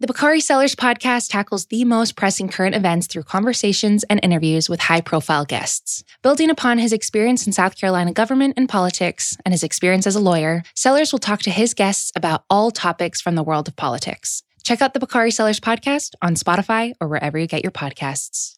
The Bakari Sellers podcast tackles the most pressing current events through conversations and interviews with high profile guests. Building upon his experience in South Carolina government and politics and his experience as a lawyer, Sellers will talk to his guests about all topics from the world of politics. Check out the Bakari Sellers podcast on Spotify or wherever you get your podcasts.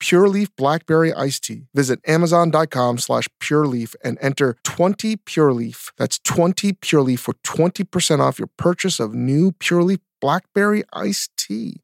Pure Leaf Blackberry Iced Tea. Visit Amazon.com slash Pure Leaf and enter 20 Pure Leaf. That's 20 Pure Leaf for 20% off your purchase of new Pure Leaf Blackberry Iced Tea.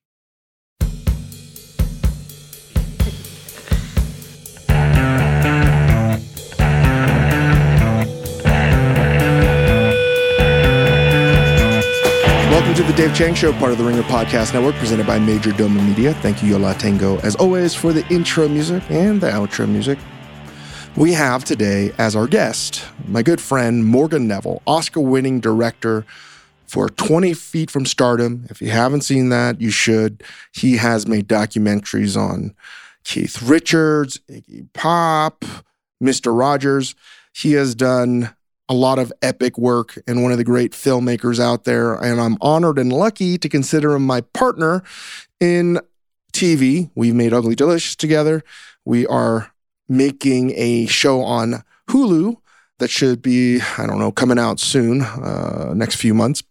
Welcome to the Dave Chang Show, part of the Ringer Podcast Network, presented by Majordomo Media. Thank you, Yo La Tengo, as always, for the intro music and the outro music. We have today as our guest my good friend Morgan Neville, Oscar winning director for 20 Feet from Stardom. If you haven't seen that, you should. He has made documentaries on Keith Richards, Iggy Pop, Mr. Rogers. He has done a lot of epic work and one of the great filmmakers out there. And I'm honored and lucky to consider him my partner in TV. We've made Ugly Delicious together. We are making a show on Hulu that should be, I don't know, coming out soon, uh, next few months.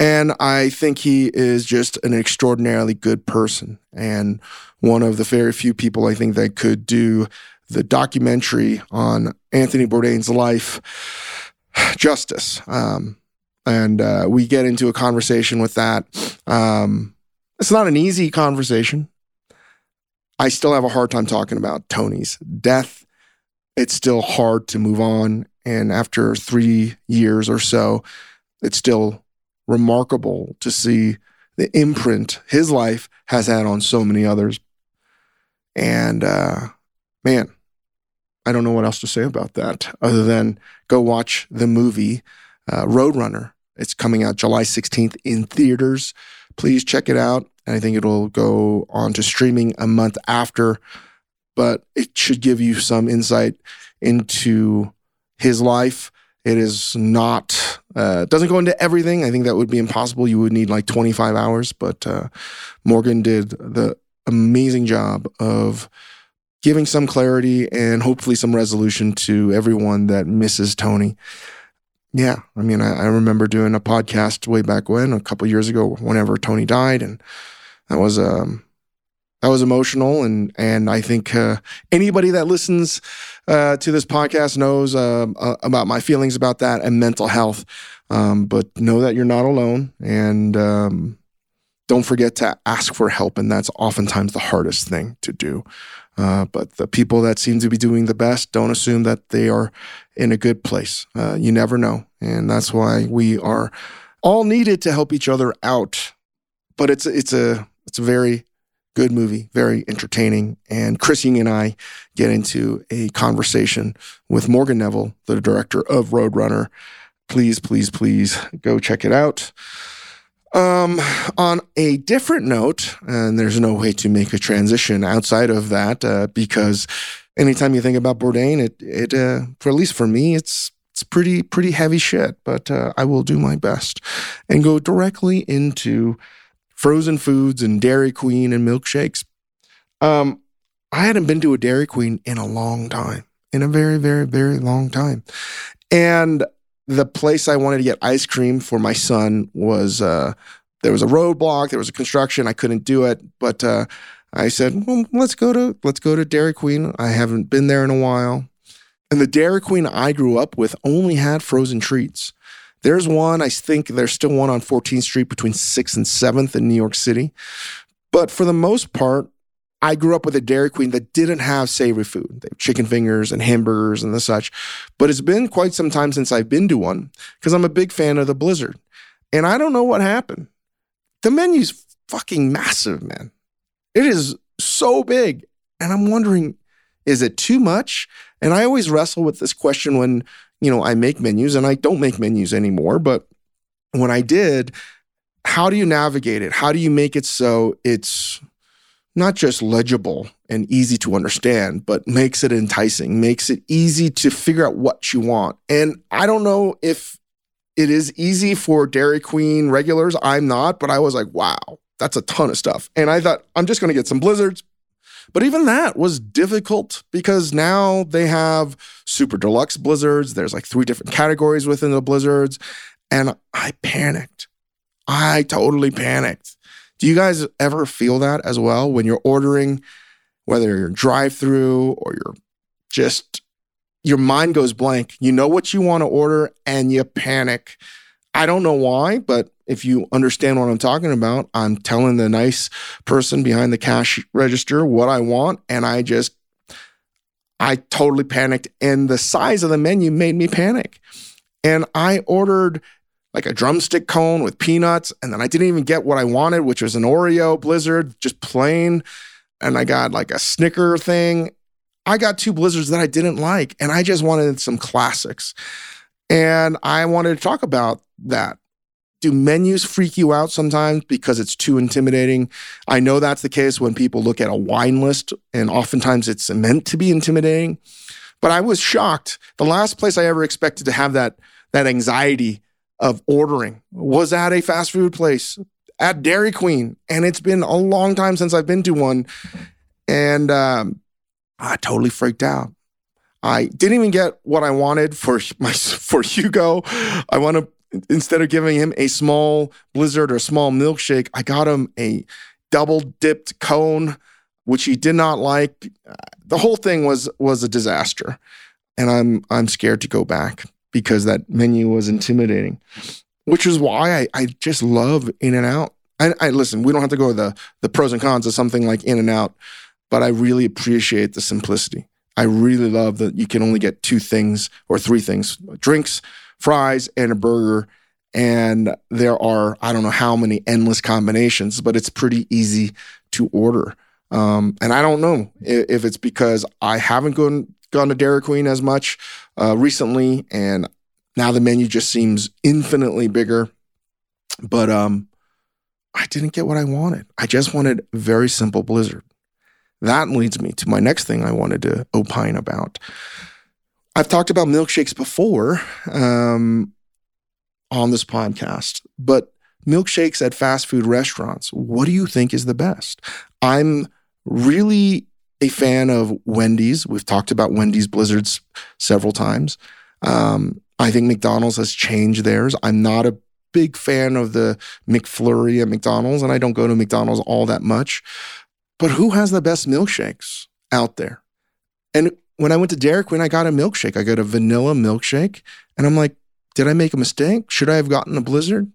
And I think he is just an extraordinarily good person and one of the very few people I think that could do the documentary on Anthony Bourdain's life justice. Um, and uh, we get into a conversation with that. Um, it's not an easy conversation. I still have a hard time talking about Tony's death. It's still hard to move on. And after three years or so, it's still remarkable to see the imprint his life has had on so many others. And uh, man, I don't know what else to say about that other than go watch the movie uh, Roadrunner. It's coming out July 16th in theaters. Please check it out. And I think it'll go on to streaming a month after, but it should give you some insight into his life. It is not, uh, doesn't go into everything. I think that would be impossible. You would need like 25 hours, but uh, Morgan did the amazing job of giving some clarity and hopefully some resolution to everyone that misses Tony. Yeah, I mean, I, I remember doing a podcast way back when, a couple years ago, whenever Tony died, and that was um, that was emotional, and and I think uh, anybody that listens uh, to this podcast knows uh, about my feelings about that and mental health. Um, but know that you're not alone, and um, don't forget to ask for help, and that's oftentimes the hardest thing to do. Uh, but the people that seem to be doing the best don't assume that they are in a good place. Uh, you never know. And that's why we are all needed to help each other out. But it's, it's, a, it's a very good movie, very entertaining. And Chris Ying and I get into a conversation with Morgan Neville, the director of Roadrunner. Please, please, please go check it out. Um, on a different note, and there's no way to make a transition outside of that uh, because anytime you think about Bourdain, it it uh, for at least for me, it's it's pretty pretty heavy shit. But uh, I will do my best and go directly into frozen foods and Dairy Queen and milkshakes. Um, I hadn't been to a Dairy Queen in a long time, in a very very very long time, and the place I wanted to get ice cream for my son was uh, there was a roadblock, there was a construction, I couldn't do it, but uh, I said, well, let's go to let's go to Dairy Queen. I haven't been there in a while, and the Dairy Queen I grew up with only had frozen treats. There's one, I think there's still one on 14th Street between 6th and 7th in New York City. But for the most part, I grew up with a Dairy Queen that didn't have savory food. They have chicken fingers and hamburgers and the such. But it's been quite some time since I've been to one because I'm a big fan of the Blizzard. And I don't know what happened. The menu's fucking massive, man. It is so big. And I'm wondering, is it too much? And I always wrestle with this question when, you know, I make menus and I don't make menus anymore. But when I did, how do you navigate it? How do you make it so it's not just legible and easy to understand, but makes it enticing, makes it easy to figure out what you want? And I don't know if it is easy for Dairy Queen regulars. I'm not, but I was like, wow, that's a ton of stuff. And I thought, I'm just going to get some blizzards. But even that was difficult because now they have super deluxe blizzards. There's like three different categories within the blizzards. And I panicked. I totally panicked. Do you guys ever feel that as well when you're ordering, whether you're drive through or you're just, your mind goes blank? You know what you want to order and you panic. I don't know why, but if you understand what I'm talking about, I'm telling the nice person behind the cash register what I want. And I just, I totally panicked. And the size of the menu made me panic. And I ordered like a drumstick cone with peanuts. And then I didn't even get what I wanted, which was an Oreo blizzard, just plain. And I got like a Snicker thing. I got two blizzards that I didn't like. And I just wanted some classics. And I wanted to talk about that. Do menus freak you out sometimes because it's too intimidating? I know that's the case when people look at a wine list, and oftentimes it's meant to be intimidating. But I was shocked. The last place I ever expected to have that, that anxiety of ordering was at a fast food place at Dairy Queen. And it's been a long time since I've been to one. And um, I totally freaked out. I didn't even get what I wanted for my for Hugo. I want to instead of giving him a small blizzard or a small milkshake, I got him a double dipped cone, which he did not like. The whole thing was was a disaster, and I'm I'm scared to go back because that menu was intimidating, which is why I, I just love In and Out. I, I listen, we don't have to go the the pros and cons of something like In and Out, but I really appreciate the simplicity. I really love that you can only get two things or three things drinks, fries, and a burger. And there are, I don't know how many endless combinations, but it's pretty easy to order. Um, and I don't know if it's because I haven't gone, gone to Dairy Queen as much uh, recently, and now the menu just seems infinitely bigger. But um, I didn't get what I wanted. I just wanted very simple Blizzard. That leads me to my next thing I wanted to opine about. I've talked about milkshakes before um, on this podcast, but milkshakes at fast food restaurants, what do you think is the best? I'm really a fan of Wendy's. We've talked about Wendy's Blizzards several times. Um, I think McDonald's has changed theirs. I'm not a big fan of the McFlurry at McDonald's, and I don't go to McDonald's all that much. But who has the best milkshakes out there? And when I went to Dairy Queen, I got a milkshake. I got a vanilla milkshake. And I'm like, did I make a mistake? Should I have gotten a blizzard?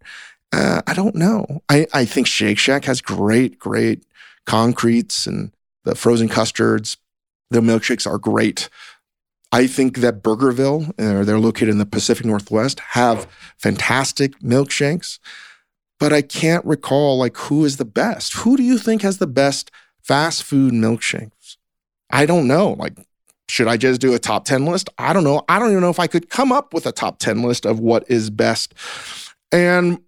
Uh, I don't know. I, I think Shake Shack has great, great concretes and the frozen custards. The milkshakes are great. I think that Burgerville, uh, they're located in the Pacific Northwest, have fantastic milkshakes. But I can't recall like who is the best. Who do you think has the best fast food milkshakes? I don't know. Like, should I just do a top 10 list? I don't know. I don't even know if I could come up with a top 10 list of what is best. And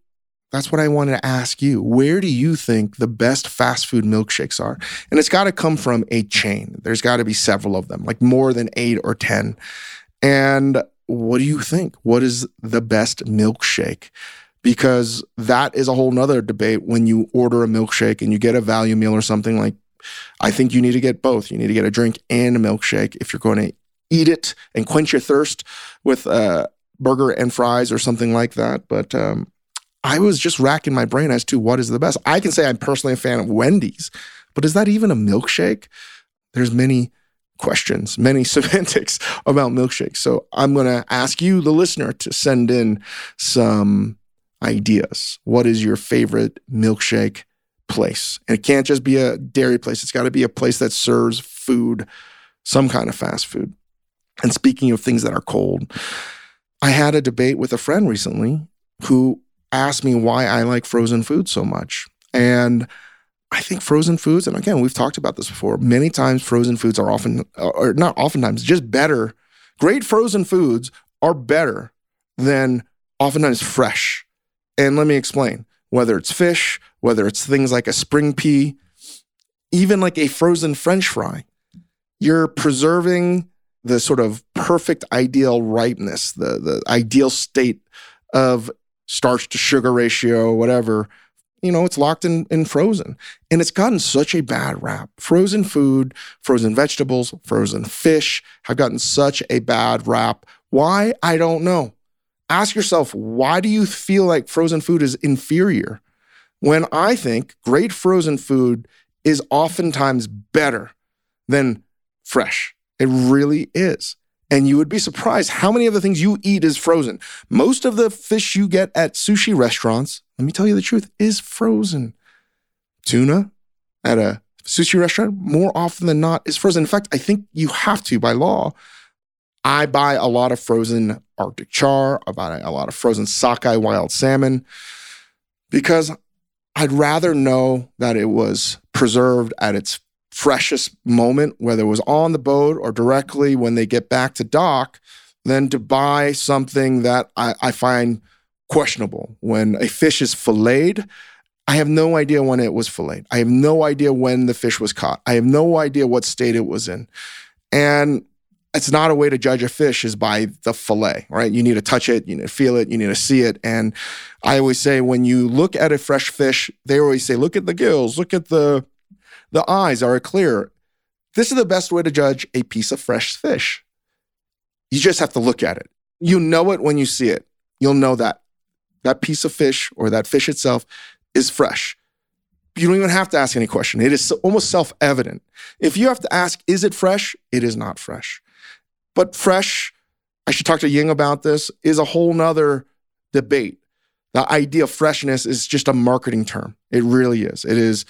that's what I wanted to ask you. Where do you think the best fast food milkshakes are? And it's got to come from a chain. There's got to be several of them, like more than eight or 10. And what do you think? What is the best milkshake? Because that is a whole nother debate when you order a milkshake and you get a value meal or something like I think you need to get both. You need to get a drink and a milkshake if you're going to eat it and quench your thirst with a burger and fries or something like that. But um, I was just racking my brain as to what is the best. I can say I'm personally a fan of Wendy's, but is that even a milkshake? There's many questions, many semantics about milkshakes. So I'm going to ask you, the listener, to send in some ideas. What is your favorite milkshake place? And it can't just be a dairy place, it's got to be a place that serves food, some kind of fast food. And speaking of things that are cold, I had a debate with a friend recently who asked me why I like frozen food so much. And I think frozen foods, and again, we've talked about this before, many times frozen foods are often, uh, or not oftentimes, just better. Great frozen foods are better than oftentimes fresh. And let me explain whether it's fish, whether it's things like a spring pea, even like a frozen french fry, you're preserving the sort of perfect ideal ripeness, the, the ideal state of starch to sugar ratio, whatever you know, it's locked in, in frozen. And it's gotten such a bad rap. Frozen food, frozen vegetables, frozen fish have gotten such a bad rap. Why? I don't know. Ask yourself, why do you feel like frozen food is inferior? When I think great frozen food is oftentimes better than fresh. It really is. And you would be surprised how many of the things you eat is frozen. Most of the fish you get at sushi restaurants, let me tell you the truth, is frozen. Tuna at a sushi restaurant, more often than not, is frozen. In fact, I think you have to by law. I buy a lot of frozen Arctic char, I buy a lot of frozen sockeye wild salmon because I'd rather know that it was preserved at its freshest moment, whether it was on the boat or directly when they get back to dock, than to buy something that I, I find questionable. When a fish is filleted, I have no idea when it was filleted. I have no idea when the fish was caught. I have no idea what state it was in. And it's not a way to judge a fish is by the fillet, right? You need to touch it, you need to feel it, you need to see it. And I always say when you look at a fresh fish, they always say, look at the gills, look at the the eyes are clear. This is the best way to judge a piece of fresh fish. You just have to look at it. You know it when you see it. You'll know that that piece of fish or that fish itself is fresh. You don't even have to ask any question. It is almost self evident. If you have to ask, is it fresh? It is not fresh. But fresh, I should talk to Ying about this, is a whole nother debate. The idea of freshness is just a marketing term. It really is. It is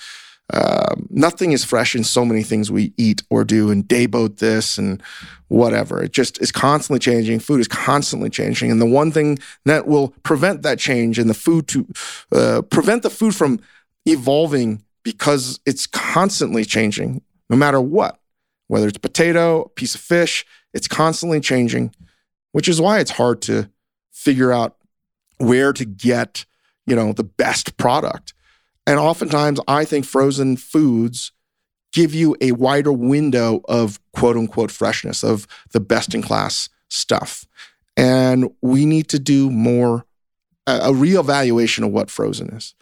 um, nothing is fresh in so many things we eat or do and day boat this and whatever. It just is constantly changing. Food is constantly changing. And the one thing that will prevent that change and the food to uh, prevent the food from evolving because it's constantly changing, no matter what, whether it's potato, a piece of fish, it's constantly changing, which is why it's hard to figure out where to get, you know, the best product. And oftentimes, I think frozen foods give you a wider window of quote unquote freshness, of the best in class stuff. And we need to do more, a reevaluation of what frozen is.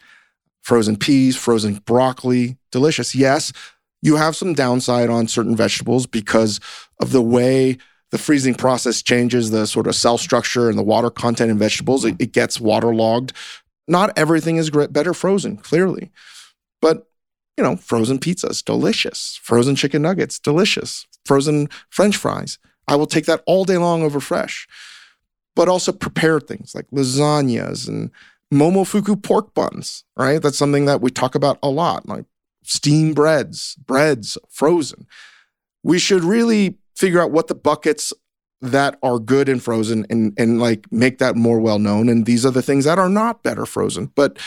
Frozen peas, frozen broccoli, delicious. Yes, you have some downside on certain vegetables because of the way the freezing process changes the sort of cell structure and the water content in vegetables. It, it gets waterlogged not everything is better frozen, clearly. But, you know, frozen pizzas, delicious. Frozen chicken nuggets, delicious. Frozen french fries. I will take that all day long over fresh. But also prepared things like lasagnas and momofuku pork buns, right? That's something that we talk about a lot, like steamed breads, breads, frozen. We should really figure out what the buckets that are good and frozen and and like make that more well known. And these are the things that are not better frozen. But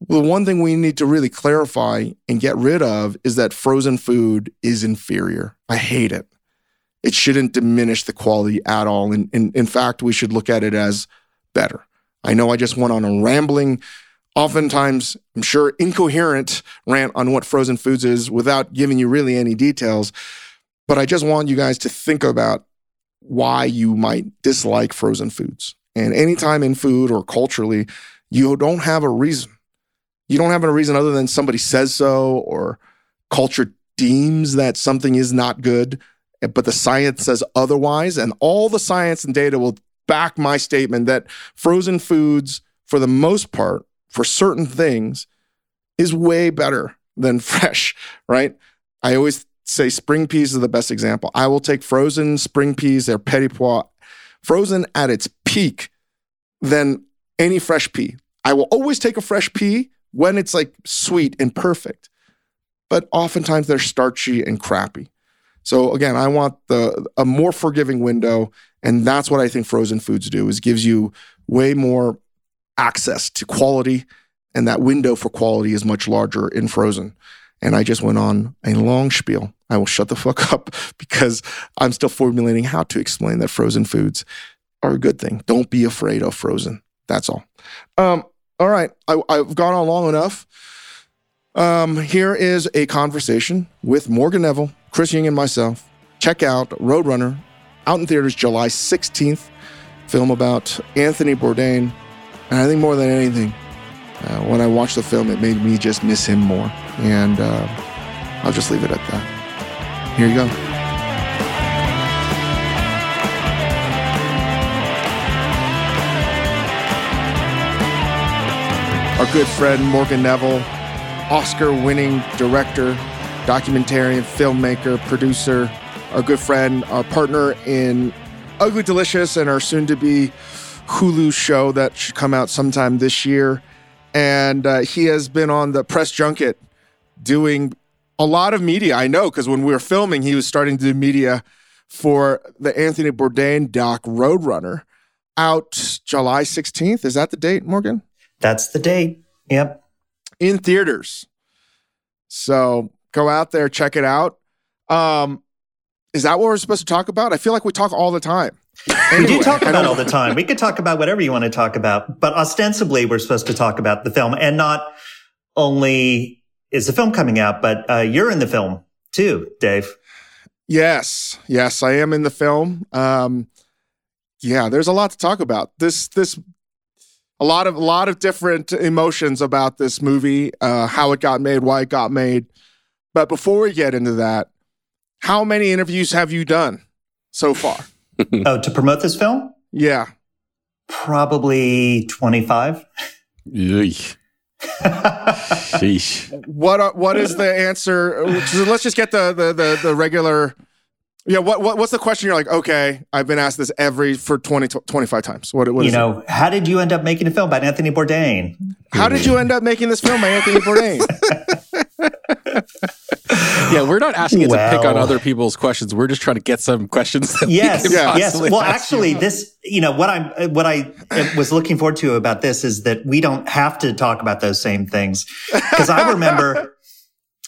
the one thing we need to really clarify and get rid of is that frozen food is inferior. I hate it. It shouldn't diminish the quality at all. And, and in fact we should look at it as better. I know i just went on a rambling oftentimes i'm sure incoherent rant on what frozen foods is without giving you really any details. But i just want you guys to think about why you might dislike frozen foods. And anytime in food or culturally, you don't have a reason. You don't have a reason other than somebody says so or culture deems that something is not good, but the science says otherwise. And all the science and data will back my statement that frozen foods, for the most part, for certain things, is way better than fresh, right? I always say spring peas is the best example. I will take frozen spring peas, they're petit pois, frozen at its peak, than any fresh pea. I will always take a fresh pea when it's like sweet and perfect, but oftentimes they're starchy and crappy. So again, I want the a more forgiving window, and that's what I think frozen foods do is gives you way more access to quality, and that window for quality is much larger in frozen. And I just went on a long spiel. I will shut the fuck up because I'm still formulating how to explain that frozen foods are a good thing. Don't be afraid of frozen. That's all. Um, all right, I, I've gone on long enough. Um, here is a conversation with Morgan Neville, Chris Ying, and myself. Check out Roadrunner, out in theaters July 16th. Film about Anthony Bourdain. And I think more than anything, uh, when I watched the film, it made me just miss him more. And uh, I'll just leave it at that. Here you go. Our good friend Morgan Neville Oscar winning director, documentarian, filmmaker, producer, our good friend, our partner in Ugly Delicious and our soon to be Hulu show that should come out sometime this year. And uh, he has been on the press junket doing a lot of media. I know because when we were filming, he was starting to do media for the Anthony Bourdain doc Roadrunner out July 16th. Is that the date, Morgan? That's the date. Yep in theaters. So go out there, check it out. Um, is that what we're supposed to talk about? I feel like we talk all the time. Anyway, we do talk about all the time. We could talk about whatever you want to talk about, but ostensibly we're supposed to talk about the film and not only is the film coming out, but uh, you're in the film too, Dave. Yes, yes, I am in the film. Um, yeah, there's a lot to talk about. This this a lot of a lot of different emotions about this movie, uh, how it got made, why it got made. But before we get into that, how many interviews have you done so far? oh, to promote this film? Yeah, probably twenty five. what are, what is the answer? Let's just get the the the, the regular yeah, what, what what's the question? You're like, okay, I've been asked this every for 20, 25 times. What, what you know? It? How did you end up making a film by Anthony Bourdain? How did you end up making this film by Anthony Bourdain? yeah, we're not asking you well, to pick on other people's questions. We're just trying to get some questions. yes, yeah. yes. Well, actually, you. this, you know, what I'm, what I was looking forward to about this is that we don't have to talk about those same things because I remember.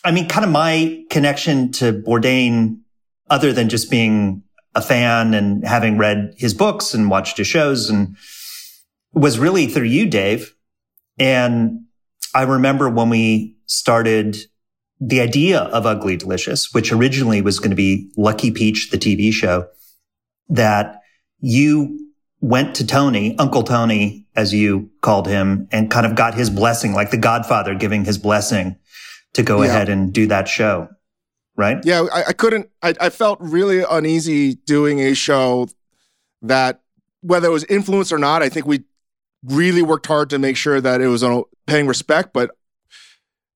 I mean, kind of my connection to Bourdain other than just being a fan and having read his books and watched his shows and was really through you, Dave. And I remember when we started the idea of Ugly Delicious, which originally was going to be Lucky Peach, the TV show, that you went to Tony, Uncle Tony, as you called him, and kind of got his blessing, like the Godfather giving his blessing to go yeah. ahead and do that show right? Yeah, I, I couldn't. I, I, felt really uneasy doing a show that, whether it was influence or not, I think we really worked hard to make sure that it was on paying respect. But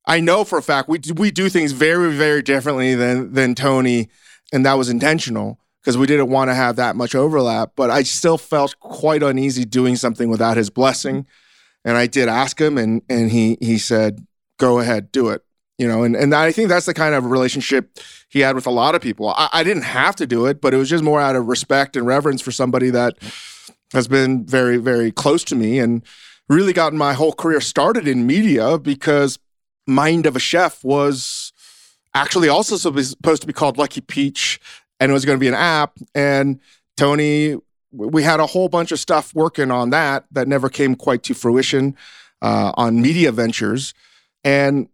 I know for a fact we we do things very very differently than than Tony, and that was intentional because we didn't want to have that much overlap. But I still felt quite uneasy doing something without his blessing. And I did ask him, and and he he said, "Go ahead, do it." you know and, and i think that's the kind of relationship he had with a lot of people I, I, didn't have to do it but it was just more out of respect and reverence for somebody that has been very very close to me and really gotten my whole career started in media because mind of a chef was actually also supposed to be called lucky peach and it was going to be an app and tony we had a whole bunch of stuff working on that that never came quite to fruition uh, on media ventures and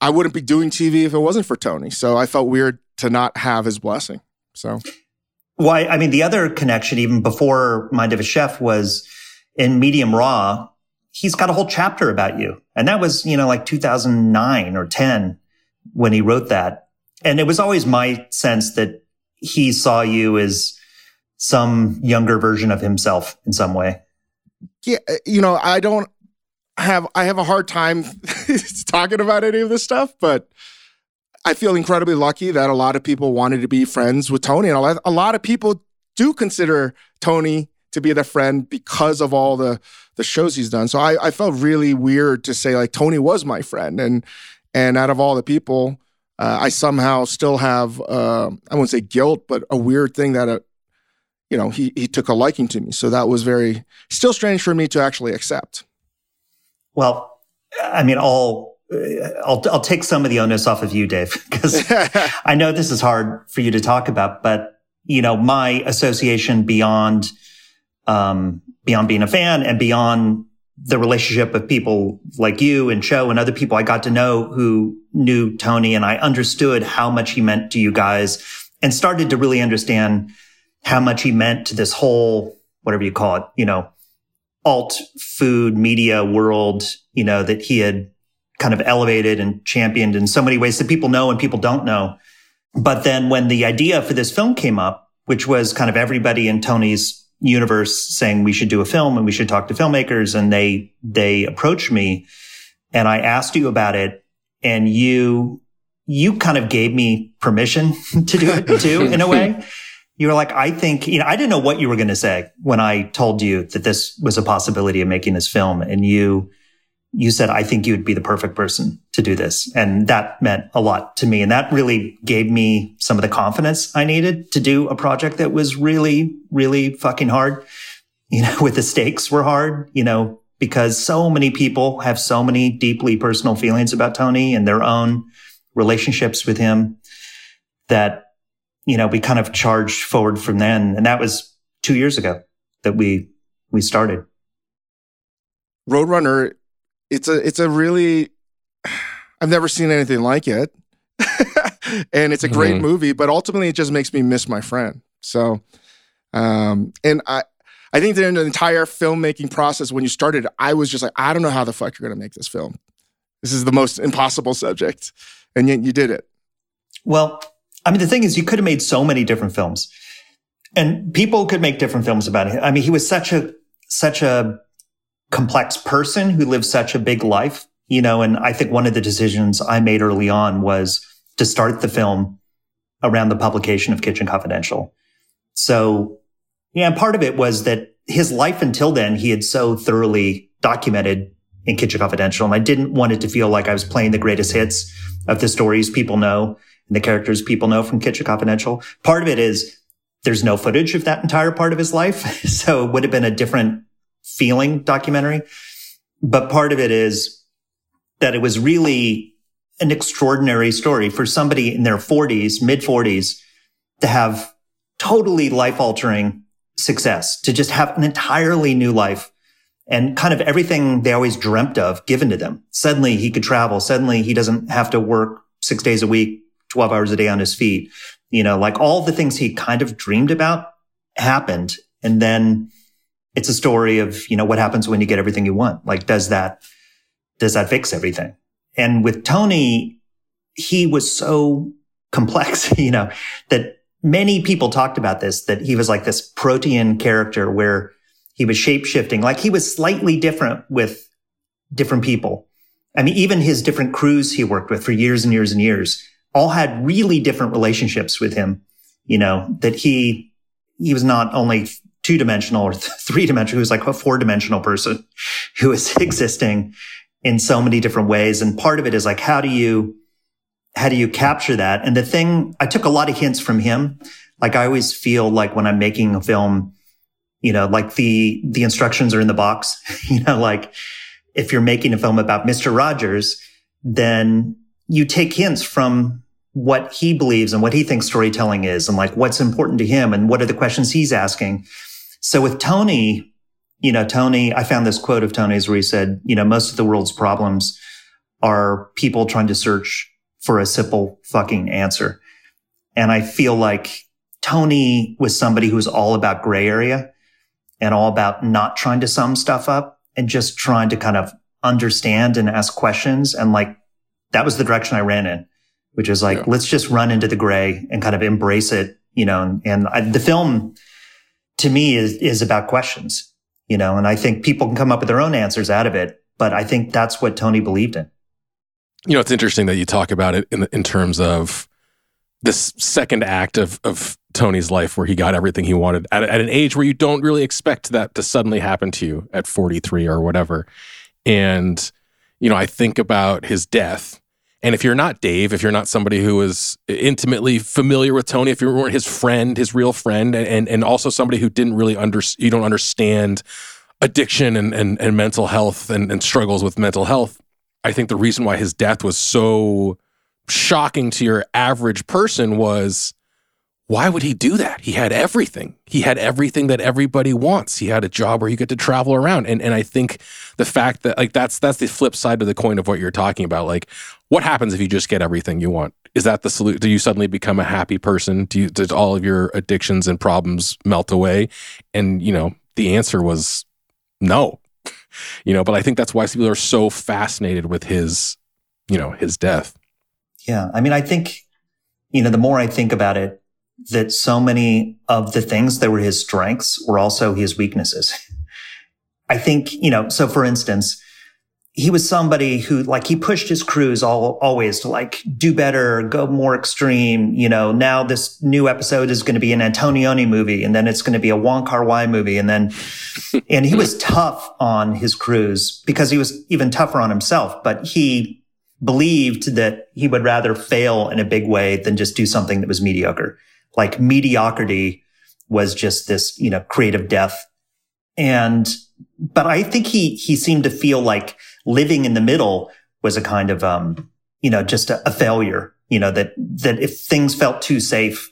I wouldn't be doing TV if it wasn't for Tony. So I felt weird to not have his blessing. So, why? I mean, the other connection, even before Mind of a Chef, was in Medium Raw. He's got a whole chapter about you, and that was you know like 2009 or 10 when he wrote that. And it was always my sense that he saw you as some younger version of himself in some way. Yeah, uh, you know, I don't have I have a hard time talking about any of this stuff, but I feel incredibly lucky that a lot of people wanted to be friends with Tony. And a lot, a lot of people do consider Tony to be their friend because of all the the shows he's done. So I, I felt really weird to say like Tony was my friend. And and out of all the people, uh, I somehow still have uh, I won't say guilt, but a weird thing that uh, you know he he took a liking to me. So that was very still strange for me to actually accept. Well, I mean, all I'll I'll take some of the onus off of you, Dave, because I know this is hard for you to talk about, but you know, my association beyond um, beyond being a fan and beyond the relationship of people like you and Cho and other people I got to know who knew Tony and I understood how much he meant to you guys and started to really understand how much he meant to this whole, whatever you call it, you know, alt food media world, you know, that he had kind of elevated and championed in so many ways that people know and people don't know. But then when the idea for this film came up, which was kind of everybody in Tony's universe saying we should do a film and we should talk to filmmakers and they they approached me and I asked you about it and you you kind of gave me permission to do it too in a way. You were like, I think, you know, I didn't know what you were going to say when I told you that this was a possibility of making this film. And you you said, I think you would be the perfect person to do this. And that meant a lot to me. And that really gave me some of the confidence I needed to do a project that was really, really fucking hard. You know, with the stakes were hard, you know, because so many people have so many deeply personal feelings about Tony and their own relationships with him that, you know, we kind of charged forward from then. And that was two years ago that we, we started. Roadrunner it's a it's a really I've never seen anything like it. and it's a great mm-hmm. movie, but ultimately it just makes me miss my friend. So um and I I think that in the entire filmmaking process when you started, I was just like, I don't know how the fuck you're gonna make this film. This is the most impossible subject. And yet you did it. Well, I mean the thing is you could have made so many different films. And people could make different films about it. I mean, he was such a such a complex person who lives such a big life, you know, and I think one of the decisions I made early on was to start the film around the publication of Kitchen Confidential. So, yeah, part of it was that his life until then, he had so thoroughly documented in Kitchen Confidential. And I didn't want it to feel like I was playing the greatest hits of the stories people know and the characters people know from Kitchen Confidential. Part of it is there's no footage of that entire part of his life. so it would have been a different feeling documentary. But part of it is that it was really an extraordinary story for somebody in their 40s, mid 40s to have totally life altering success, to just have an entirely new life and kind of everything they always dreamt of given to them. Suddenly he could travel. Suddenly he doesn't have to work six days a week, 12 hours a day on his feet. You know, like all the things he kind of dreamed about happened. And then it's a story of, you know, what happens when you get everything you want? Like, does that, does that fix everything? And with Tony, he was so complex, you know, that many people talked about this, that he was like this protean character where he was shape shifting, like he was slightly different with different people. I mean, even his different crews he worked with for years and years and years all had really different relationships with him, you know, that he, he was not only two dimensional or th- three dimensional, who's like a four dimensional person who is existing in so many different ways. And part of it is like, how do you, how do you capture that? And the thing, I took a lot of hints from him. Like I always feel like when I'm making a film, you know, like the, the instructions are in the box, you know, like if you're making a film about Mr. Rogers, then you take hints from what he believes and what he thinks storytelling is and like what's important to him and what are the questions he's asking. So with Tony, you know, Tony, I found this quote of Tony's where he said, you know, most of the world's problems are people trying to search for a simple fucking answer. And I feel like Tony was somebody who was all about gray area and all about not trying to sum stuff up and just trying to kind of understand and ask questions. And like, that was the direction I ran in, which is like, yeah. let's just run into the gray and kind of embrace it, you know, and, and I, the film, to me is, is about questions, you know, and I think people can come up with their own answers out of it. But I think that's what Tony believed in. You know, it's interesting that you talk about it in in terms of this second act of of Tony's life where he got everything he wanted at, at an age where you don't really expect that to suddenly happen to you at 43 or whatever. And you know, I think about his death. And if you're not Dave, if you're not somebody who is intimately familiar with Tony, if you weren't his friend, his real friend, and and also somebody who didn't really under you don't understand addiction and and, and mental health and, and struggles with mental health, I think the reason why his death was so shocking to your average person was why would he do that? He had everything. He had everything that everybody wants. He had a job where you get to travel around. And and I think the fact that like that's that's the flip side of the coin of what you're talking about. Like, what happens if you just get everything you want? Is that the solution? Do you suddenly become a happy person? Do you does all of your addictions and problems melt away? And you know, the answer was no. you know, but I think that's why people are so fascinated with his, you know, his death. Yeah. I mean, I think, you know, the more I think about it, that so many of the things that were his strengths were also his weaknesses. I think, you know, so for instance, he was somebody who like he pushed his crews all always to like do better, go more extreme. You know, now this new episode is going to be an Antonioni movie and then it's going to be a Wong Kar Wai movie. And then, and he was tough on his crews because he was even tougher on himself, but he believed that he would rather fail in a big way than just do something that was mediocre like mediocrity was just this, you know, creative death. And, but I think he, he seemed to feel like living in the middle was a kind of, um, you know, just a, a failure, you know, that, that if things felt too safe,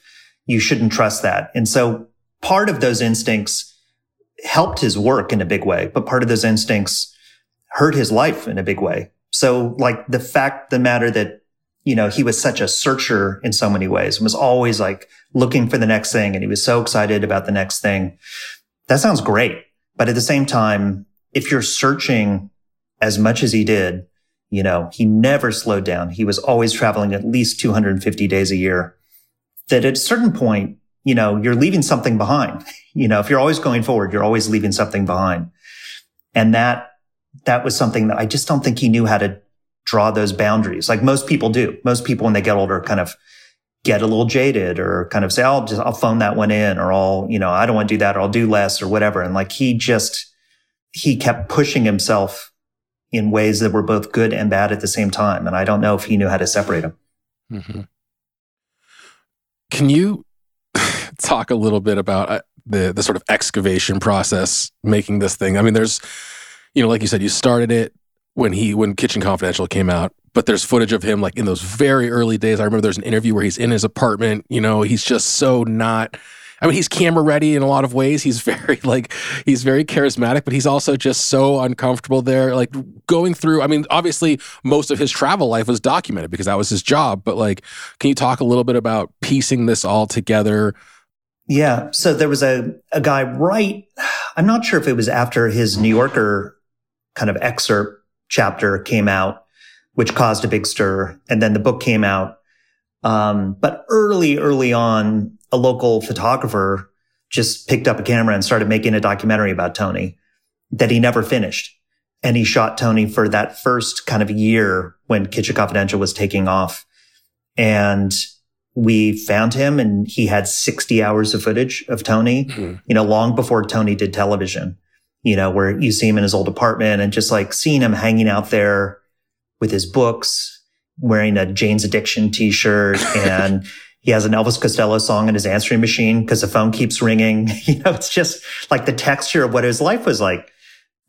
you shouldn't trust that. And so part of those instincts helped his work in a big way, but part of those instincts hurt his life in a big way. So like the fact, the matter that you know, he was such a searcher in so many ways and was always like looking for the next thing. And he was so excited about the next thing. That sounds great. But at the same time, if you're searching as much as he did, you know, he never slowed down. He was always traveling at least 250 days a year. That at a certain point, you know, you're leaving something behind. You know, if you're always going forward, you're always leaving something behind. And that, that was something that I just don't think he knew how to draw those boundaries like most people do. Most people, when they get older, kind of get a little jaded or kind of say, I'll just, I'll phone that one in or I'll, you know, I don't want to do that or I'll do less or whatever. And like he just, he kept pushing himself in ways that were both good and bad at the same time. And I don't know if he knew how to separate them. Mm-hmm. Can you talk a little bit about uh, the the sort of excavation process making this thing? I mean, there's, you know, like you said, you started it when he when Kitchen Confidential came out. But there's footage of him like in those very early days. I remember there's an interview where he's in his apartment. You know, he's just so not. I mean, he's camera ready in a lot of ways. He's very like he's very charismatic, but he's also just so uncomfortable there. Like going through. I mean, obviously, most of his travel life was documented because that was his job. But like, can you talk a little bit about piecing this all together? Yeah. So there was a a guy right. I'm not sure if it was after his New Yorker kind of excerpt chapter came out, which caused a big stir. And then the book came out. Um, but early, early on, a local photographer just picked up a camera and started making a documentary about Tony that he never finished. And he shot Tony for that first kind of year when Kitchen Confidential was taking off. And we found him and he had 60 hours of footage of Tony, mm-hmm. you know, long before Tony did television you know, where you see him in his old apartment and just like seeing him hanging out there with his books, wearing a Jane's Addiction t-shirt and he has an Elvis Costello song in his answering machine because the phone keeps ringing. You know, it's just like the texture of what his life was like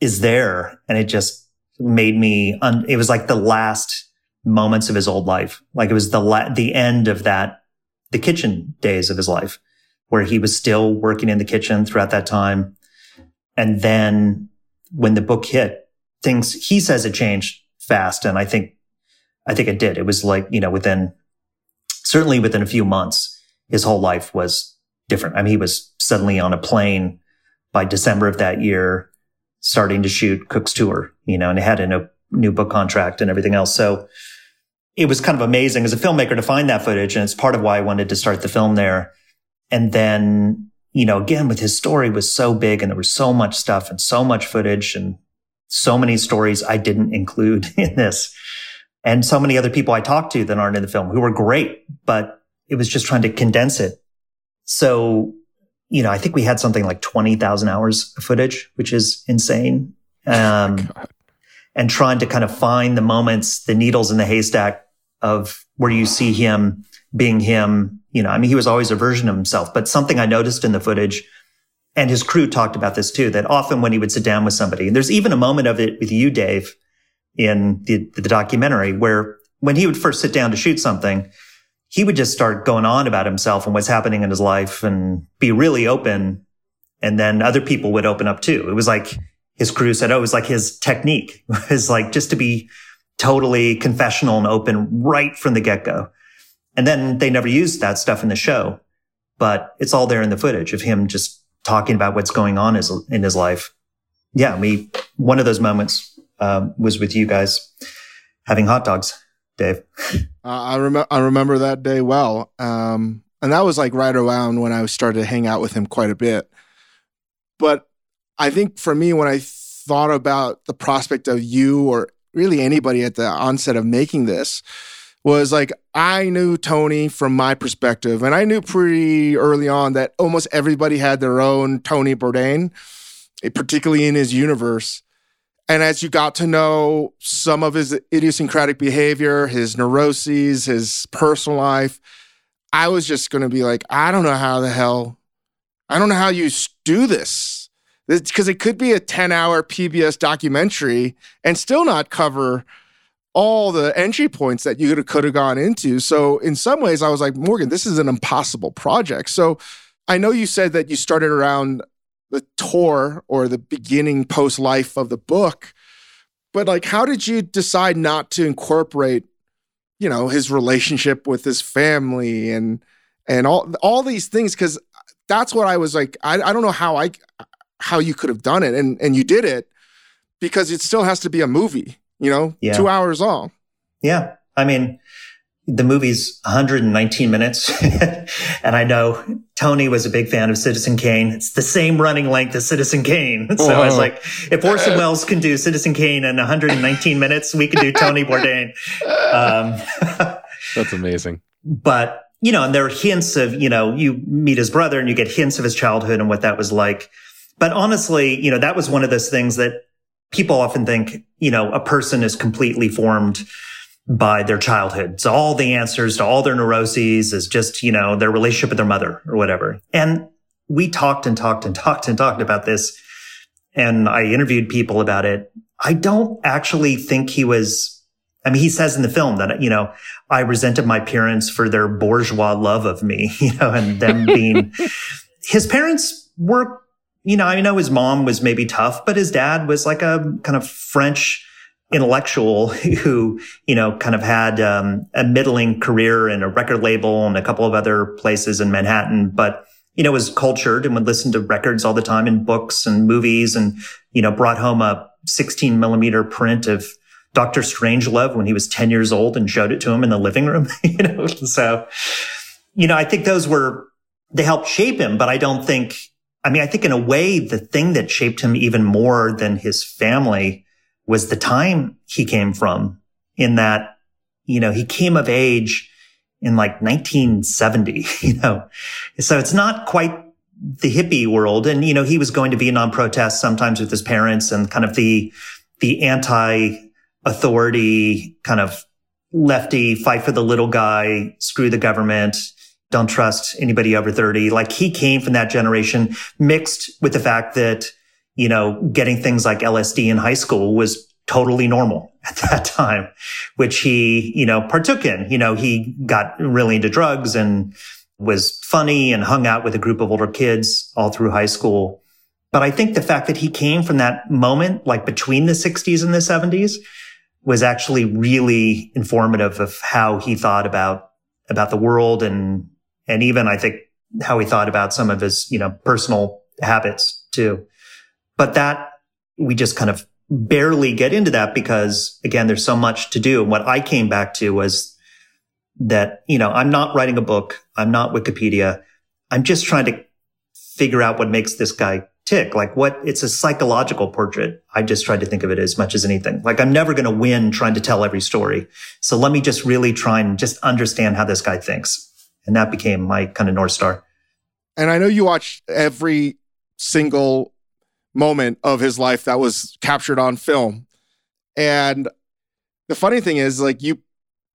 is there. And it just made me, un- it was like the last moments of his old life. Like it was the, la- the end of that, the kitchen days of his life where he was still working in the kitchen throughout that time and then when the book hit, things, he says it changed fast. And I think, I think it did. It was like, you know, within, certainly within a few months, his whole life was different. I mean, he was suddenly on a plane by December of that year, starting to shoot Cook's tour, you know, and he had a new book contract and everything else. So it was kind of amazing as a filmmaker to find that footage. And it's part of why I wanted to start the film there. And then you know, again, with his story was so big and there was so much stuff and so much footage and so many stories I didn't include in this. and so many other people I talked to that aren't in the film who were great, but it was just trying to condense it. So, you know, I think we had something like 20,000 hours of footage, which is insane. Um, oh and trying to kind of find the moments, the needles in the haystack of where you see him being him. You know, I mean, he was always a version of himself, but something I noticed in the footage and his crew talked about this too, that often when he would sit down with somebody, and there's even a moment of it with you, Dave, in the, the documentary where when he would first sit down to shoot something, he would just start going on about himself and what's happening in his life and be really open. And then other people would open up too. It was like his crew said, Oh, it was like his technique it was like just to be totally confessional and open right from the get go. And then they never used that stuff in the show, but it's all there in the footage of him just talking about what's going on in his life. Yeah. We, one of those moments um, was with you guys having hot dogs, Dave. Uh, I remember I remember that day well, um, and that was like right around when I started to hang out with him quite a bit. But I think for me, when I thought about the prospect of you or really anybody at the onset of making this, was like I knew Tony from my perspective, and I knew pretty early on that almost everybody had their own Tony Bourdain, eh, particularly in his universe. And as you got to know some of his idiosyncratic behavior, his neuroses, his personal life, I was just going to be like, I don't know how the hell, I don't know how you do this. Because it could be a 10 hour PBS documentary and still not cover all the entry points that you could have gone into. So, in some ways, I was like, Morgan, this is an impossible project. So, I know you said that you started around the tour or the beginning post life of the book. But like, how did you decide not to incorporate, you know, his relationship with his family and and all all these things? Because that's what I was like. I, I don't know how I how you could have done it, and and you did it because it still has to be a movie, you know, yeah. two hours long. Yeah, I mean, the movie's 119 minutes. and I know Tony was a big fan of Citizen Kane. It's the same running length as Citizen Kane. So Whoa. I was like, if Orson Welles can do Citizen Kane in 119 minutes, we can do Tony Bourdain. Um, That's amazing. But, you know, and there are hints of, you know, you meet his brother and you get hints of his childhood and what that was like. But honestly, you know, that was one of those things that people often think, you know, a person is completely formed by their childhood. So all the answers to all their neuroses is just, you know, their relationship with their mother or whatever. And we talked and talked and talked and talked about this. And I interviewed people about it. I don't actually think he was, I mean, he says in the film that, you know, I resented my parents for their bourgeois love of me, you know, and them being, his parents were, you know, I know his mom was maybe tough, but his dad was like a kind of French, intellectual who, you know, kind of had um, a middling career in a record label and a couple of other places in Manhattan, but, you know, was cultured and would listen to records all the time and books and movies and, you know, brought home a 16 millimeter print of Dr. Strangelove when he was 10 years old and showed it to him in the living room, you know, so, you know, I think those were, they helped shape him, but I don't think, I mean, I think in a way, the thing that shaped him even more than his family was the time he came from in that, you know, he came of age in like 1970, you know, so it's not quite the hippie world. And, you know, he was going to Vietnam protests sometimes with his parents and kind of the, the anti authority kind of lefty fight for the little guy, screw the government, don't trust anybody over 30. Like he came from that generation mixed with the fact that you know, getting things like LSD in high school was totally normal at that time, which he, you know, partook in. You know, he got really into drugs and was funny and hung out with a group of older kids all through high school. But I think the fact that he came from that moment, like between the 60s and the 70s, was actually really informative of how he thought about, about the world and, and even I think how he thought about some of his, you know, personal habits too. But that we just kind of barely get into that because again, there's so much to do. And what I came back to was that, you know, I'm not writing a book. I'm not Wikipedia. I'm just trying to figure out what makes this guy tick? Like what? It's a psychological portrait. I just tried to think of it as much as anything. Like I'm never going to win trying to tell every story. So let me just really try and just understand how this guy thinks. And that became my kind of North Star. And I know you watched every single moment of his life that was captured on film. And the funny thing is, like, you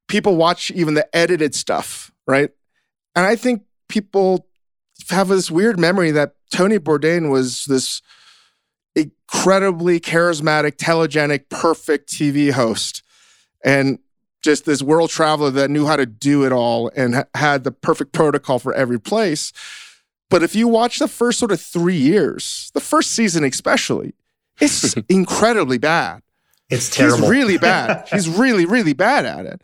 people watch even the edited stuff, right? And I think people have this weird memory that Tony Bourdain was this incredibly charismatic, telegenic, perfect TV host. And just this world traveler that knew how to do it all and ha- had the perfect protocol for every place. But if you watch the first sort of three years, the first season especially, it's incredibly bad. It's terrible. He's really bad. He's really, really bad at it.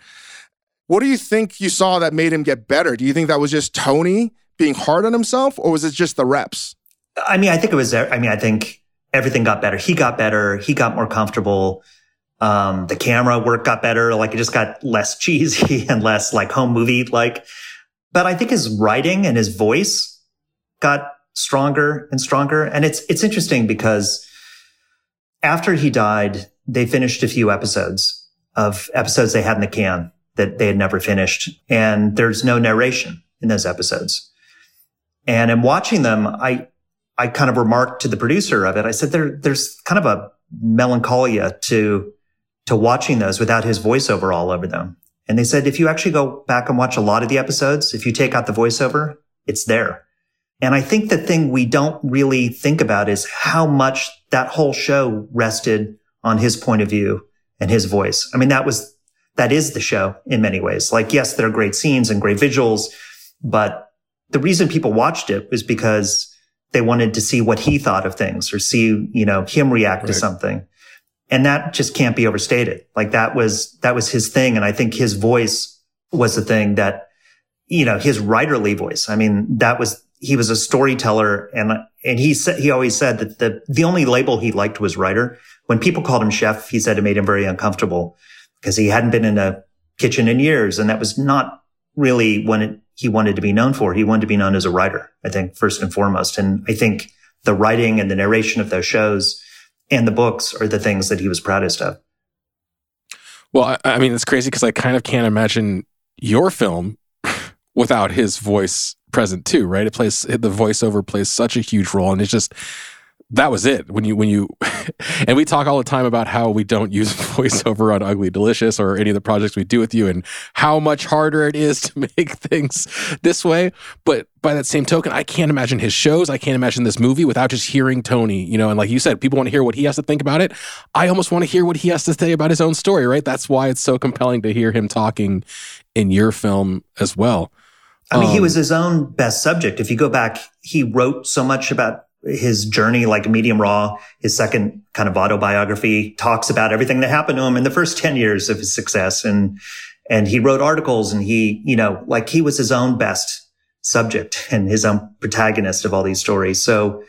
What do you think you saw that made him get better? Do you think that was just Tony being hard on himself, or was it just the reps? I mean, I think it was. I mean, I think everything got better. He got better. He got more comfortable. Um, the camera work got better. Like it just got less cheesy and less like home movie like. But I think his writing and his voice got stronger and stronger. And it's, it's interesting because after he died, they finished a few episodes of episodes they had in the can that they had never finished. And there's no narration in those episodes. And in watching them, I, I kind of remarked to the producer of it. I said, there, there's kind of a melancholia to to watching those without his voiceover all over them. And they said, if you actually go back and watch a lot of the episodes, if you take out the voiceover, it's there. And I think the thing we don't really think about is how much that whole show rested on his point of view and his voice. I mean, that was, that is the show in many ways. Like, yes, there are great scenes and great visuals, but the reason people watched it was because they wanted to see what he thought of things or see, you know, him react right. to something. And that just can't be overstated. Like that was, that was his thing. And I think his voice was the thing that, you know, his writerly voice. I mean, that was, he was a storyteller and, and he said, he always said that the, the only label he liked was writer. When people called him chef, he said it made him very uncomfortable because he hadn't been in a kitchen in years. And that was not really when it, he wanted to be known for. He wanted to be known as a writer, I think, first and foremost. And I think the writing and the narration of those shows, and the books are the things that he was proudest of. Well, I, I mean, it's crazy because I kind of can't imagine your film without his voice present too, right? It plays the voiceover plays such a huge role, and it's just that was it. When you when you and we talk all the time about how we don't use voiceover on ugly delicious or any of the projects we do with you and how much harder it is to make things this way. But by that same token i can't imagine his shows. I can't imagine this movie without just hearing tony you know? And like you said people want to hear what he has to think about it. I almost want to hear what he has to say about his own story right? That's why it's so compelling to hear him talking in your film as well. I mean, um, he was his own best subject. If you go back, he wrote so much about his journey, like Medium Raw, his second kind of autobiography talks about everything that happened to him in the first 10 years of his success. And, and he wrote articles and he, you know, like he was his own best subject and his own protagonist of all these stories. So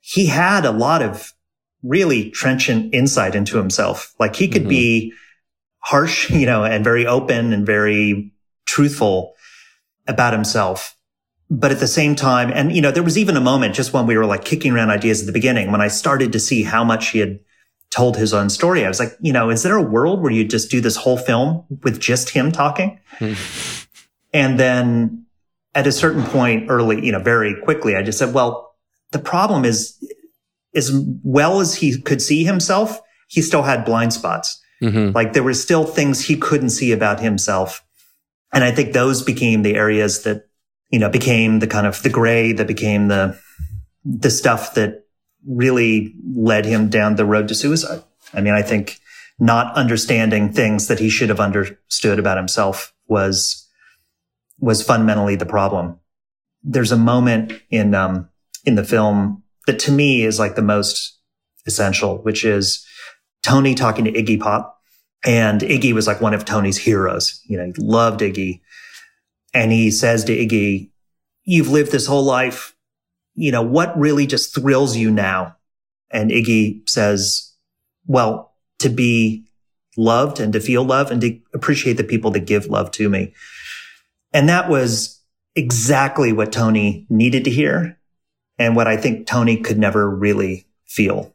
he had a lot of really trenchant insight into himself. Like he could mm-hmm. be harsh, you know, and very open and very truthful about himself but at the same time, and you know, there was even a moment just when we were like kicking around ideas at the beginning when I started to see how much he had told his own story. I was like, you know, is there a world where you just do this whole film with just him talking? and then at a certain point early, you know, very quickly, I just said, well, the problem is as well as he could see himself, he still had blind spots. Mm-hmm. Like there were still things he couldn't see about himself. And I think those became the areas that you know, became the kind of the gray that became the, the stuff that really led him down the road to suicide. I mean, I think not understanding things that he should have understood about himself was, was fundamentally the problem. There's a moment in, um, in the film that to me is like the most essential, which is Tony talking to Iggy Pop. And Iggy was like one of Tony's heroes. You know, he loved Iggy. And he says to Iggy, you've lived this whole life. You know, what really just thrills you now? And Iggy says, well, to be loved and to feel love and to appreciate the people that give love to me. And that was exactly what Tony needed to hear and what I think Tony could never really feel.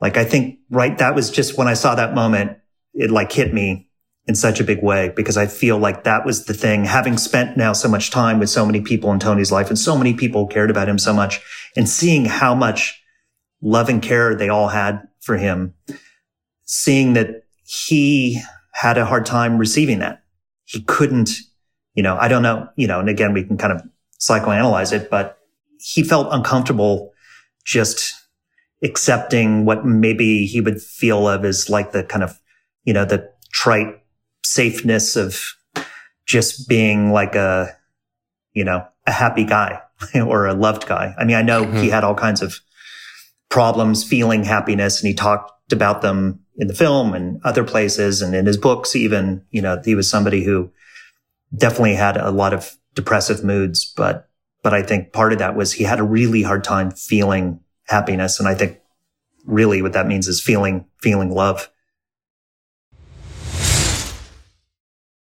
Like I think, right, that was just when I saw that moment, it like hit me in such a big way because I feel like that was the thing. Having spent now so much time with so many people in Tony's life and so many people cared about him so much and seeing how much love and care they all had for him, seeing that he had a hard time receiving that. He couldn't, you know, I don't know, you know, and again, we can kind of psychoanalyze it, but he felt uncomfortable just accepting what maybe he would feel of as like the kind of, you know, the trite safeness of just being like a, you know, a happy guy or a loved guy. I mean, I know mm-hmm. he had all kinds of problems feeling happiness and he talked about them in the film and other places and in his books even, you know, he was somebody who definitely had a lot of depressive moods, but, but I think part of that was he had a really hard time feeling happiness. And I think really what that means is feeling, feeling love.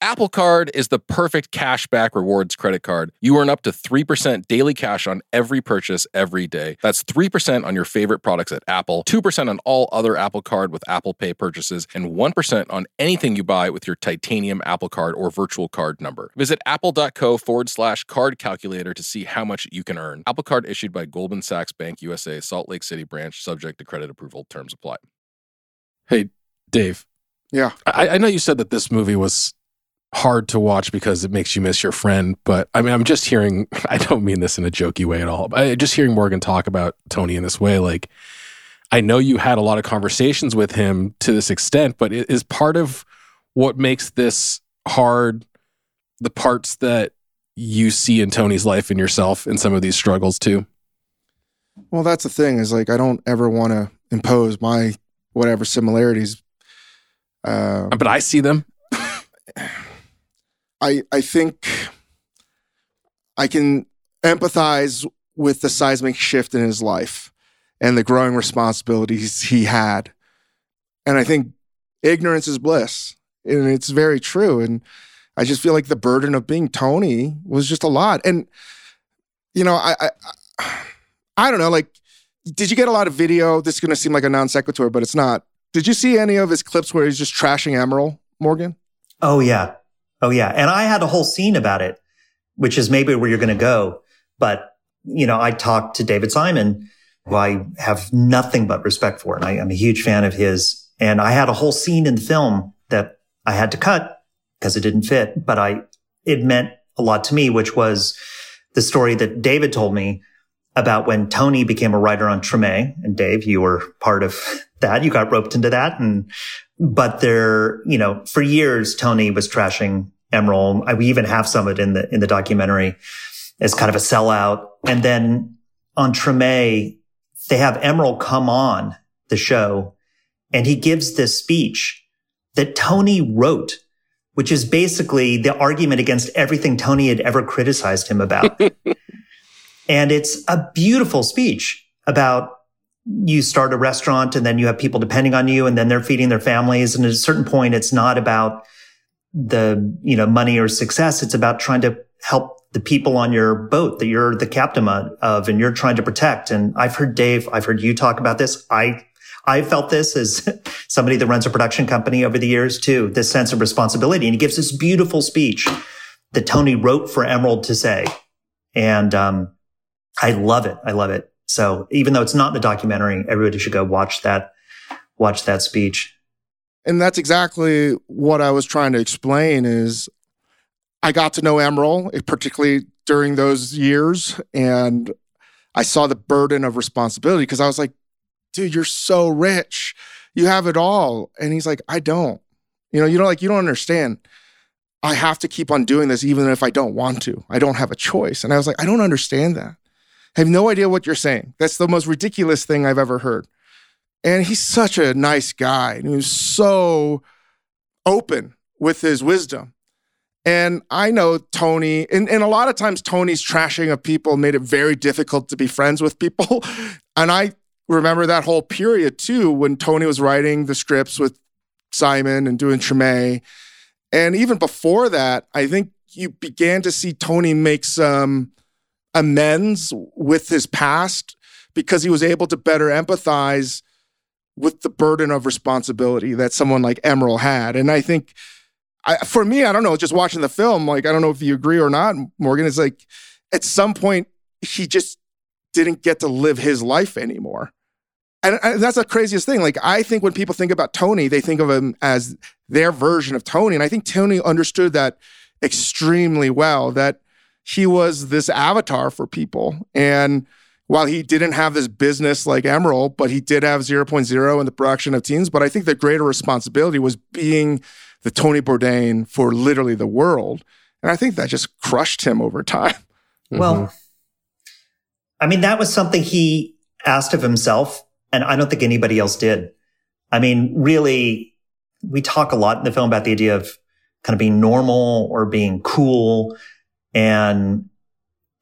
Apple Card is the perfect cashback rewards credit card. You earn up to 3% daily cash on every purchase every day. That's 3% on your favorite products at Apple, 2% on all other Apple Card with Apple Pay purchases, and 1% on anything you buy with your titanium Apple Card or virtual card number. Visit apple.co forward slash card calculator to see how much you can earn. Apple Card issued by Goldman Sachs Bank USA, Salt Lake City branch, subject to credit approval. Terms apply. Hey, Dave. Yeah. I, I know you said that this movie was hard to watch because it makes you miss your friend. But I mean, I'm just hearing, I don't mean this in a jokey way at all, but just hearing Morgan talk about Tony in this way, like, I know you had a lot of conversations with him to this extent, but it is part of what makes this hard the parts that you see in Tony's life and yourself in some of these struggles too? Well, that's the thing is like, I don't ever want to impose my whatever similarities. Uh, but I see them. I I think I can empathize with the seismic shift in his life and the growing responsibilities he had. And I think ignorance is bliss. And it's very true. And I just feel like the burden of being Tony was just a lot. And, you know, I, I, I don't know, like, did you get a lot of video? This is going to seem like a non sequitur, but it's not. Did you see any of his clips where he's just trashing Emeril Morgan? Oh, yeah. Oh yeah. And I had a whole scene about it, which is maybe where you're going to go. But, you know, I talked to David Simon, who I have nothing but respect for. And I, am a huge fan of his. And I had a whole scene in the film that I had to cut because it didn't fit, but I, it meant a lot to me, which was the story that David told me about when Tony became a writer on Treme. And Dave, you were part of that. You got roped into that. And but there, you know, for years, Tony was trashing Emeril. We even have some of it in the, in the documentary as kind of a sellout. And then on Treme, they have Emeril come on the show and he gives this speech that Tony wrote, which is basically the argument against everything Tony had ever criticized him about. and it's a beautiful speech about you start a restaurant and then you have people depending on you and then they're feeding their families. And at a certain point, it's not about the, you know, money or success. It's about trying to help the people on your boat that you're the captain of and you're trying to protect. And I've heard Dave, I've heard you talk about this. I, I felt this as somebody that runs a production company over the years too, this sense of responsibility. And he gives this beautiful speech that Tony wrote for Emeril to say. And, um, I love it. I love it. So even though it's not the documentary, everybody should go watch that, watch that speech. And that's exactly what I was trying to explain is I got to know Emeril, particularly during those years. And I saw the burden of responsibility because I was like, dude, you're so rich. You have it all. And he's like, I don't. You know, you know, like you don't understand. I have to keep on doing this even if I don't want to. I don't have a choice. And I was like, I don't understand that. I have no idea what you're saying. That's the most ridiculous thing I've ever heard. And he's such a nice guy. And he was so open with his wisdom. And I know Tony, and, and a lot of times Tony's trashing of people made it very difficult to be friends with people. and I remember that whole period too when Tony was writing the scripts with Simon and doing Treme. And even before that, I think you began to see Tony make some amends with his past because he was able to better empathize with the burden of responsibility that someone like Emeril had. And I think I, for me, I don't know, just watching the film, like, I don't know if you agree or not, Morgan, it's like at some point, he just didn't get to live his life anymore. And, and that's the craziest thing. Like, I think when people think about Tony, they think of him as their version of Tony. And I think Tony understood that extremely well that he was this avatar for people. And while he didn't have this business like Emeril, but he did have 0.0 in the production of teens. But I think the greater responsibility was being the Tony Bourdain for literally the world. And I think that just crushed him over time. Well, mm-hmm. I mean, that was something he asked of himself. And I don't think anybody else did. I mean, really, we talk a lot in the film about the idea of kind of being normal or being cool. And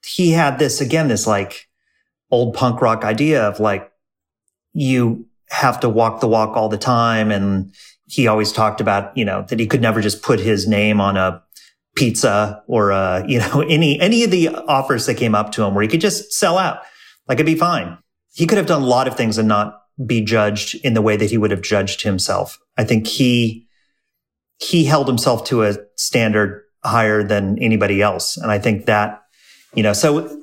he had this, again, this like old punk rock idea of like, you have to walk the walk all the time. And he always talked about, you know, that he could never just put his name on a pizza or, uh, you know, any, any of the offers that came up to him where he could just sell out. Like it'd be fine. He could have done a lot of things and not be judged in the way that he would have judged himself. I think he, he held himself to a standard higher than anybody else. And I think that, you know, so,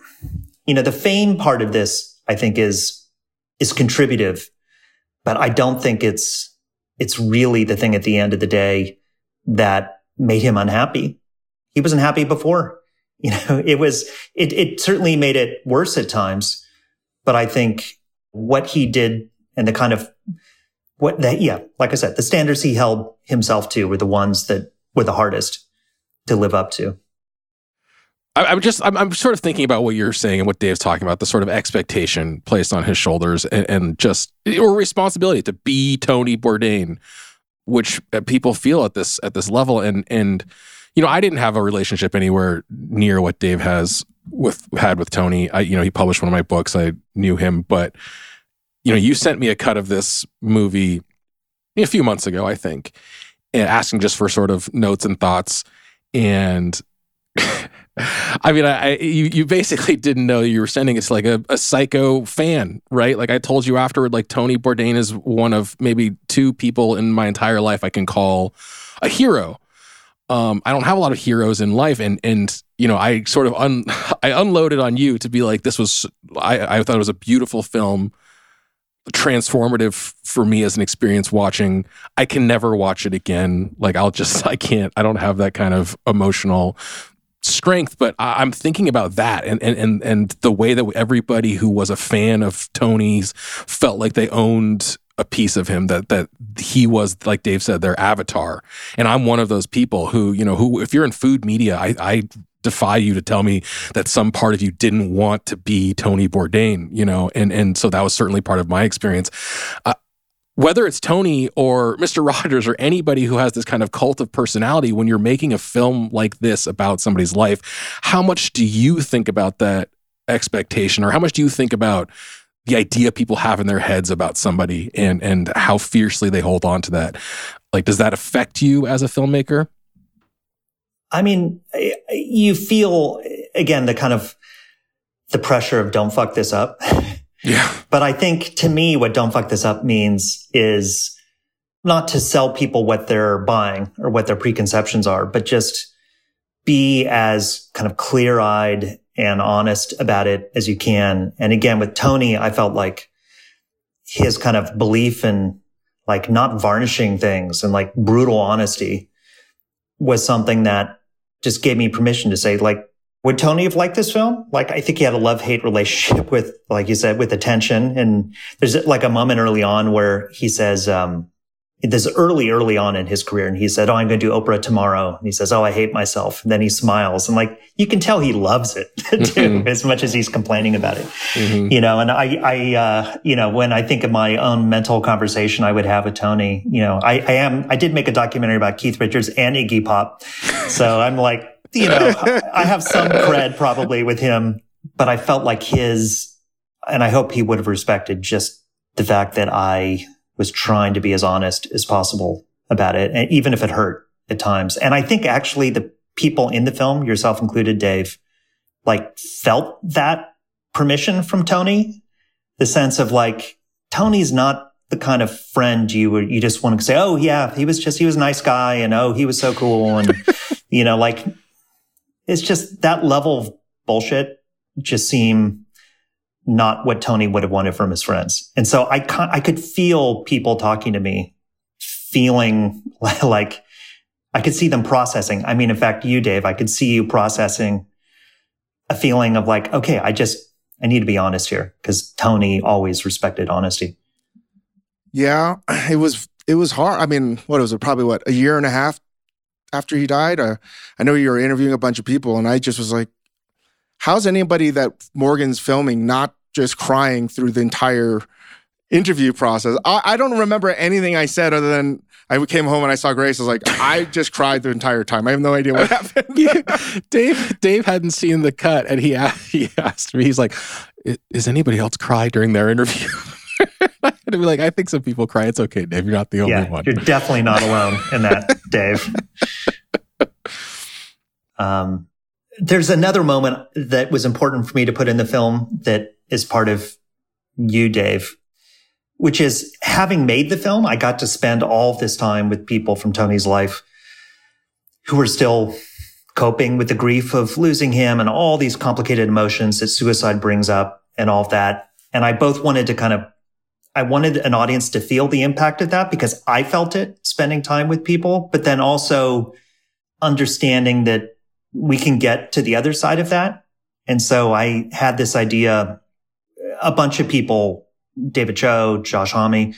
you know, the fame part of this, I think is, is contributive, but I don't think it's, it's really the thing at the end of the day that made him unhappy. He wasn't happy before. You know, it was, it, it certainly made it worse at times, but I think what he did and the kind of what that, yeah, like I said, the standards he held himself to were the ones that were the hardest to live up to. I, am just, I'm, I'm, sort of thinking about what you're saying and what Dave's talking about, the sort of expectation placed on his shoulders and, and just, or responsibility to be Tony Bourdain, which uh, people feel at this, at this level. And, and, you know, I didn't have a relationship anywhere near what Dave has with, had with Tony. I, you know, he published one of my books. I knew him, but, you know, you sent me a cut of this movie a few months ago, I think, and asking just for sort of notes and thoughts. And I mean, I, I, you you basically didn't know you were sending it to like a, a psycho fan, right? Like I told you afterward, like Tony Bourdain is one of maybe two people in my entire life I can call a hero. Um, I don't have a lot of heroes in life, and and you know, I sort of un I unloaded on you to be like, this was I I thought it was a beautiful film transformative for me as an experience watching. I can never watch it again. Like I'll just I can't. I don't have that kind of emotional strength. But I, am thinking about that and and and and the way that everybody who was a fan of Tony's felt like they owned a piece of him that that he was like Dave said their avatar and I'm one of those people who you know who if you're in food media I I defy you to tell me that some part of you didn't want to be Tony Bourdain, you know, and and so that was certainly part of my experience. Uh, whether it's Tony or Mr. Rogers or anybody who has this kind of cult of personality, when you're making a film like this about somebody's life, how much do you think about that expectation, or how much do you think about the idea people have in their heads about somebody and and how fiercely they hold on to that? Like, does that affect you as a filmmaker? I mean, you feel again the kind of the pressure of don't fuck this up. Yeah. But I think to me, what don't fuck this up means is not to sell people what they're buying or what their preconceptions are, but just be as kind of clear eyed and honest about it as you can. And again, with Tony, I felt like his kind of belief in like not varnishing things and like brutal honesty was something that just gave me permission to say, like, would Tony have liked this film? Like, I think he had a love hate relationship with, like you said, with attention. And there's like a moment early on where he says, um, this early, early on in his career. And he said, Oh, I'm going to do Oprah tomorrow. And he says, Oh, I hate myself. And then he smiles and like, you can tell he loves it too, mm-hmm. as much as he's complaining about it. Mm-hmm. You know, and I, I, uh, you know, when I think of my own mental conversation I would have with Tony, you know, I, I am, I did make a documentary about Keith Richards and Iggy Pop. So I'm like, you know, I have some cred probably with him, but I felt like his, and I hope he would have respected just the fact that I was trying to be as honest as possible about it, and even if it hurt at times. And I think actually the people in the film, yourself included, Dave, like felt that permission from Tony. The sense of like, Tony's not the kind of friend you would, you just want to say, Oh yeah, he was just, he was a nice guy and oh, he was so cool. And, you know, like it's just that level of bullshit just seem not what Tony would have wanted from his friends. And so I, I could feel people talking to me, feeling like I could see them processing. I mean, in fact, you, Dave, I could see you processing a feeling of like, okay, I just, I need to be honest here because Tony always respected honesty. Yeah, it was, it was hard. I mean, what was it? Probably what, a year and a half after he died? Uh, I know you were interviewing a bunch of people and I just was like, how's anybody that Morgan's filming not just crying through the entire interview process? I, I don't remember anything I said other than I came home and I saw Grace. I was like, I just cried the entire time. I have no idea what happened. Dave Dave hadn't seen the cut, and he asked, he asked me. He's like, "Is anybody else cry during their interview?" and be like, "I think some people cry. It's okay, Dave. You're not the only yeah, one. You're definitely not alone in that, Dave." Um, there's another moment that was important for me to put in the film that is part of you, Dave, which is having made the film, I got to spend all this time with people from Tony's life who were still coping with the grief of losing him and all these complicated emotions that suicide brings up and all of that. And I both wanted to kind of, I wanted an audience to feel the impact of that because I felt it spending time with people, but then also understanding that we can get to the other side of that. And so I had this idea. A bunch of people, David Choe, Josh Homme,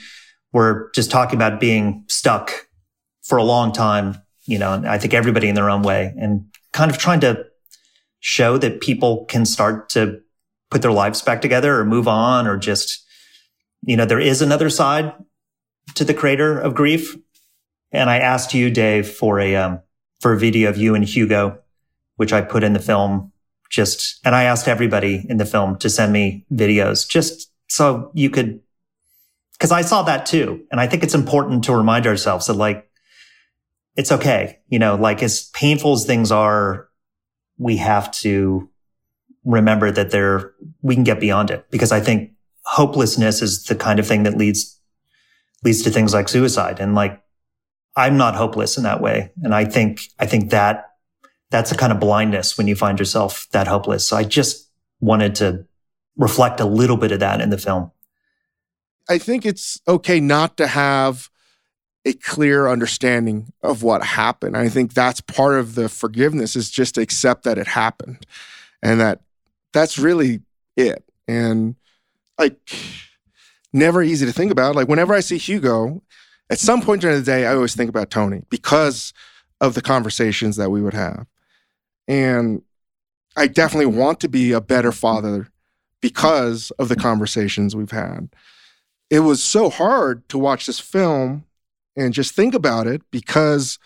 were just talking about being stuck for a long time. You know, I think everybody in their own way and kind of trying to show that people can start to put their lives back together or move on or just, you know, there is another side to the crater of grief. And I asked you, Dave, for a, um, for a video of you and Hugo which I put in the film just, and I asked everybody in the film to send me videos just so you could, cause I saw that too. And I think it's important to remind ourselves that like, it's okay. You know, like as painful as things are, we have to remember that there, we can get beyond it because I think hopelessness is the kind of thing that leads, leads to things like suicide. And like, I'm not hopeless in that way. And I think, I think that that's a kind of blindness when you find yourself that hopeless. So I just wanted to reflect a little bit of that in the film. I think it's okay not to have a clear understanding of what happened. I think that's part of the forgiveness is just to accept that it happened and that that's really it. And like never easy to think about. Like whenever I see Hugo, at some point during the day, I always think about Tony because of the conversations that we would have. And I definitely want to be a better father because of the conversations we've had. It was so hard to watch this film and just think about it because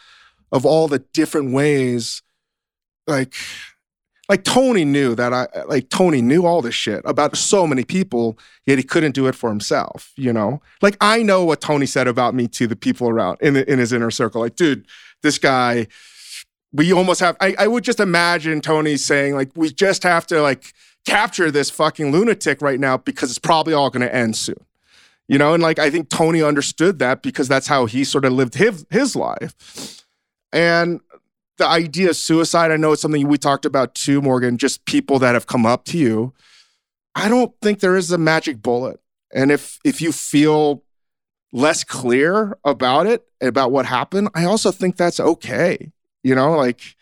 of all the different ways like like Tony knew that I like Tony knew all this shit about so many people, yet he couldn't do it for himself, you know? Like I know what Tony said about me to the people around in in his inner circle. Like, dude, this guy we almost have I, I would just imagine Tony saying like we just have to like capture this fucking lunatic right now because it's probably all going to end soon. You know and like i think tony understood that because that's how he sort of lived his, his life. And the idea of suicide i know it's something we talked about too morgan just people that have come up to you. I don't think there is a magic bullet. And if if you feel less clear about it about what happened i also think that's okay you know, like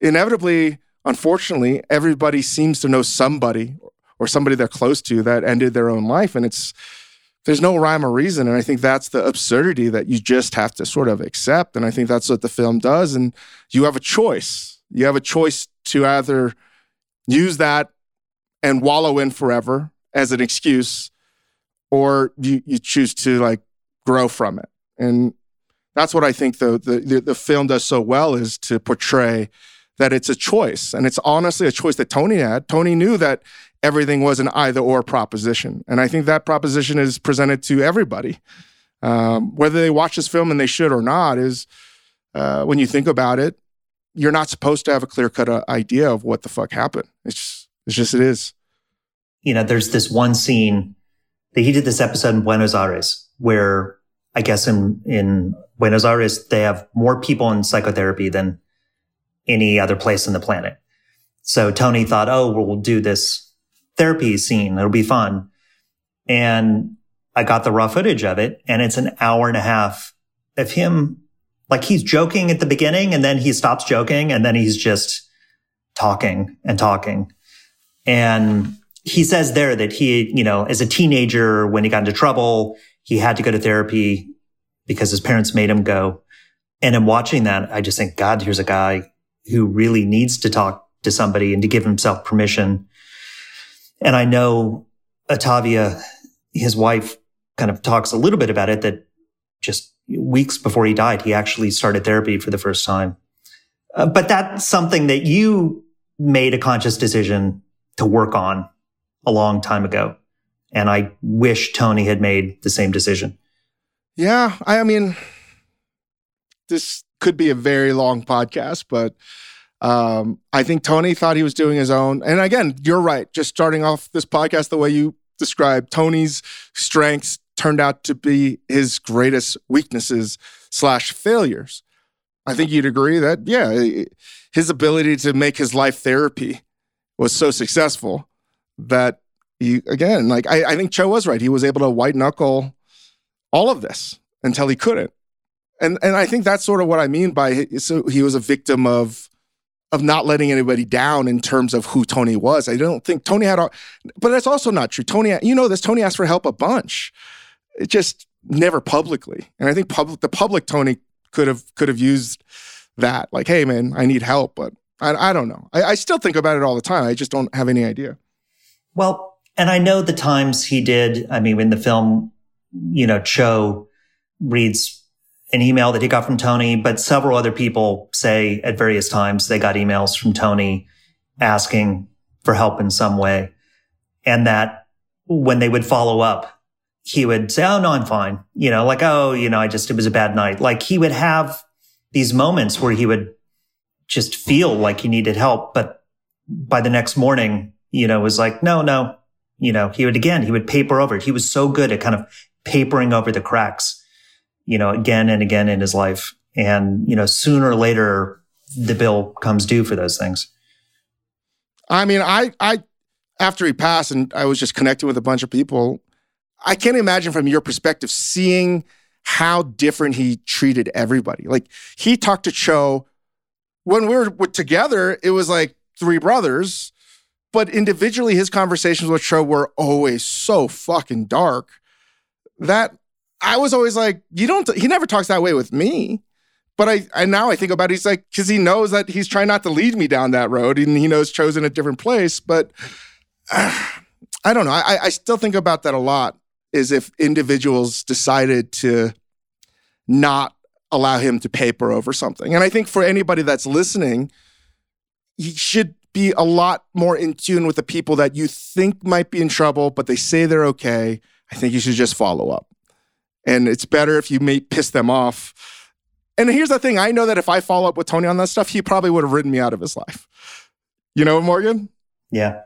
inevitably, unfortunately, everybody seems to know somebody or somebody they're close to that ended their own life. And it's there's no rhyme or reason. And I think that's the absurdity that you just have to sort of accept. And I think that's what the film does. And you have a choice. You have a choice to either use that and wallow in forever as an excuse, or you, you choose to like grow from it. And that's what I think the, the, the film does so well is to portray that it's a choice. And it's honestly a choice that Tony had. Tony knew that everything was an either or proposition. And I think that proposition is presented to everybody. Um, whether they watch this film and they should or not, is uh, when you think about it, you're not supposed to have a clear cut uh, idea of what the fuck happened. It's just, it's just, it is. You know, there's this one scene that he did this episode in Buenos Aires where I guess in, in Buenos Aires, they have more people in psychotherapy than any other place on the planet. So Tony thought, oh, we'll do this therapy scene. It'll be fun. And I got the raw footage of it and it's an hour and a half of him. Like he's joking at the beginning and then he stops joking and then he's just talking and talking. And he says there that he, you know, as a teenager, when he got into trouble, he had to go to therapy because his parents made him go. And in watching that, I just think, God, here's a guy who really needs to talk to somebody and to give himself permission. And I know Ottavia, his wife, kind of talks a little bit about it that just weeks before he died, he actually started therapy for the first time. Uh, but that's something that you made a conscious decision to work on a long time ago. And I wish Tony had made the same decision. Yeah. I mean, this could be a very long podcast, but um, I think Tony thought he was doing his own. And again, you're right. Just starting off this podcast the way you described, Tony's strengths turned out to be his greatest weaknesses slash failures. I think you'd agree that, yeah, his ability to make his life therapy was so successful that he, again, like I, I think Choe was right. He was able to white knuckle all of this until he couldn't and and I think that's sort of what I mean by so he was a victim of of not letting anybody down in terms of who Tony was. I don't think Tony had, a, but that's also not true. Tony, you know this. Tony asked for help a bunch, it just never publicly. And I think public the public Tony could have could have used that. Like, hey man, I need help, but I, I don't know. I, I still think about it all the time. I just don't have any idea. Well, and I know the times he did. I mean, in the film, you know, Choe reads an email that he got from Tony, but several other people say at various times they got emails from Tony asking for help in some way. And that when they would follow up, he would say, Oh, no, I'm fine. You know, like, Oh, you know, I just, it was a bad night. Like he would have these moments where he would just feel like he needed help. But by the next morning, you know, was like, no, no, you know, he would again, he would paper over it. He was so good at kind of papering over the cracks you know, again and again in his life. And, you know, sooner or later, the bill comes due for those things. I mean, I, I, after he passed and I was just connecting with a bunch of people, I can't imagine from your perspective seeing how different he treated everybody. Like he talked to Choe when we were together, it was like three brothers, but individually, his conversations with Choe were always so fucking dark that I was always like, you don't, he never talks that way with me. But I, I now I think about it, he's like, because he knows that he's trying not to lead me down that road and he knows chosen a different place. But uh, I don't know. I, I still think about that a lot is if individuals decided to not allow him to paper over something. And I think for anybody that's listening, you should be a lot more in tune with the people that you think might be in trouble, but they say they're okay. I think you should just follow up and it's better if you may piss them off. And here's the thing I know that if I follow up with Tony on that stuff, he probably would have written me out of his life. You know, Morgan? Yeah.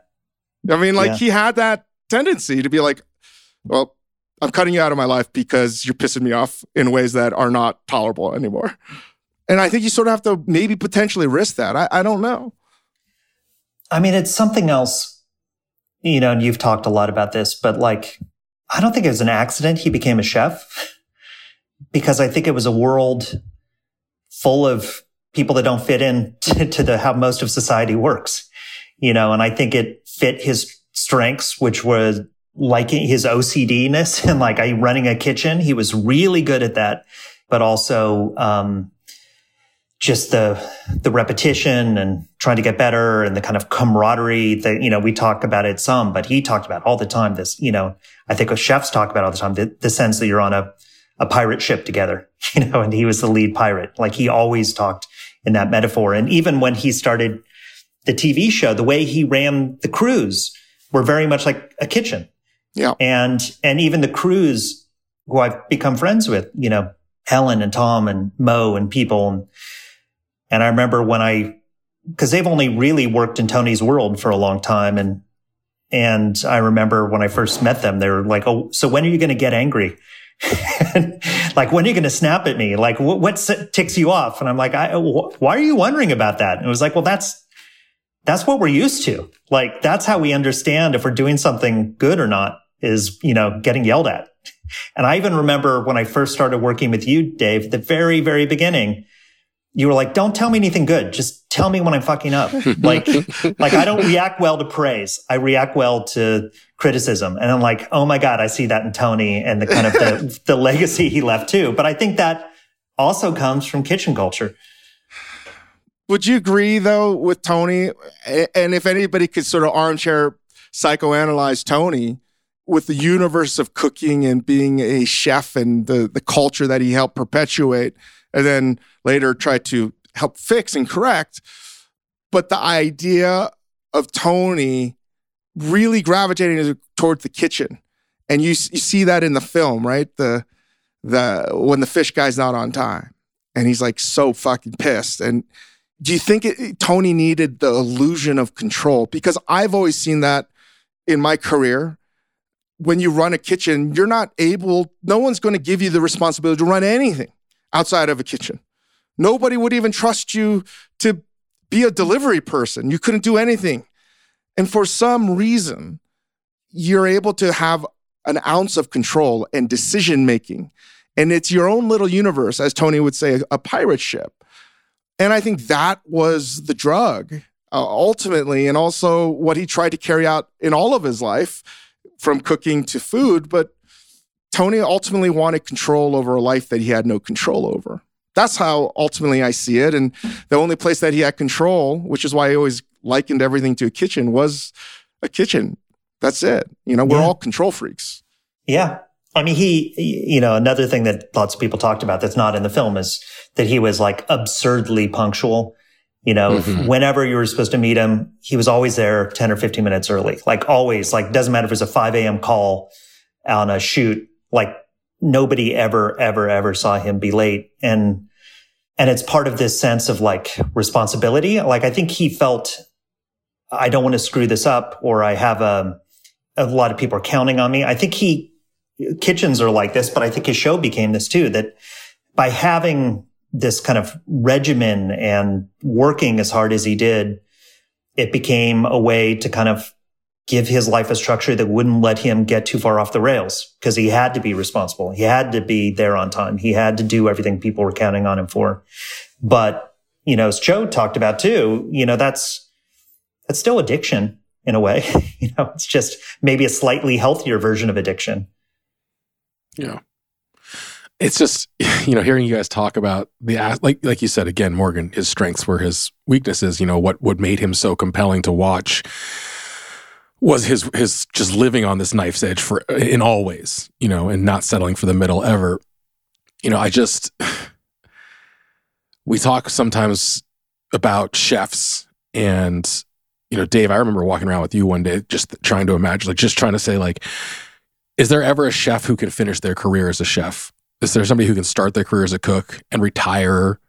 I mean, like yeah. he had that tendency to be like, well, I'm cutting you out of my life because you're pissing me off in ways that are not tolerable anymore. And I think you sort of have to maybe potentially risk that. I, I don't know. I mean, it's something else, you know, and you've talked a lot about this, but like I don't think it was an accident he became a chef because I think it was a world full of people that don't fit in to, to the how most of society works, you know, and I think it fit his strengths, which was liking his OCDness and like running a kitchen. He was really good at that, but also, um, just the the repetition and trying to get better and the kind of camaraderie that you know we talk about it some but he talked about all the time this you know i think chefs talk about all the time the, the sense that you're on a, a pirate ship together you know and he was the lead pirate. Like he always talked in that metaphor. And even when he started the tv show the way he ran the crews were very much like a kitchen. Yeah. And and even the crews who i've become friends with you know helen and tom and mo and people and and I remember when I, cause they've only really worked in Tony's world for a long time. And, and I remember when I first met them, they were like, Oh, so when are you going to get angry? like, when are you going to snap at me? Like, what, what ticks you off? And I'm like, I, wh- why are you wondering about that? And it was like, well, that's, that's what we're used to. Like, that's how we understand if we're doing something good or not is, you know, getting yelled at. And I even remember when I first started working with you, Dave, the very, very beginning, you were like, don't tell me anything good. Just tell me when I'm fucking up. like, like I don't react well to praise. I react well to criticism. And I'm like, oh my God, I see that in Tony and the kind of the, the legacy he left too. But I think that also comes from kitchen culture. Would you agree though with Tony? And if anybody could sort of armchair psychoanalyze Tony with the universe of cooking and being a chef and the, the culture that he helped perpetuate, and then later try to help fix and correct. But the idea of Tony really gravitating toward the kitchen. And you, you see that in the film, right? The the when the fish guy's not on time and he's like so fucking pissed. And do you think it, Tony needed the illusion of control? Because I've always seen that in my career. When you run a kitchen, you're not able, no one's going to give you the responsibility to run anything outside of a kitchen. Nobody would even trust you to be a delivery person. You couldn't do anything. And for some reason, you're able to have an ounce of control and decision making. And it's your own little universe, as Tony would say, a pirate ship. And I think that was the drug uh, ultimately, and also what he tried to carry out in all of his life from cooking to food. But Tony ultimately wanted control over a life that he had no control over. That's how ultimately I see it. And the only place that he had control, which is why I always likened everything to a kitchen, was a kitchen. That's it. You know, we're yeah. all control freaks. Yeah. I mean, he, you know, another thing that lots of people talked about that's not in the film is that he was like absurdly punctual. You know, mm-hmm. whenever you were supposed to meet him, he was always there 10 or 15 minutes early. Like always, like doesn't matter if it was a 5 a.m. call on a shoot like nobody ever, ever, ever saw him be late. And, and it's part of this sense of like responsibility. Like I think he felt, I don't want to screw this up or I have a, a lot of people are counting on me. I think he, kitchens are like this, but I think his show became this too, that by having this kind of regimen and working as hard as he did, it became a way to kind of give his life a structure that wouldn't let him get too far off the rails because he had to be responsible. He had to be there on time. He had to do everything people were counting on him for. But, you know, as Joe talked about too, you know, that's, that's still addiction in a way. you know, it's just maybe a slightly healthier version of addiction. Yeah. It's just, you know, hearing you guys talk about the, like, like you said, again, Morgan, his strengths were his weaknesses, you know, what, what made him so compelling to watch was his his just living on this knife's edge for in all ways, you know, and not settling for the middle ever. You know, I just we talk sometimes about chefs and you know, Dave, I remember walking around with you one day just trying to imagine like just trying to say like is there ever a chef who can finish their career as a chef? Is there somebody who can start their career as a cook and retire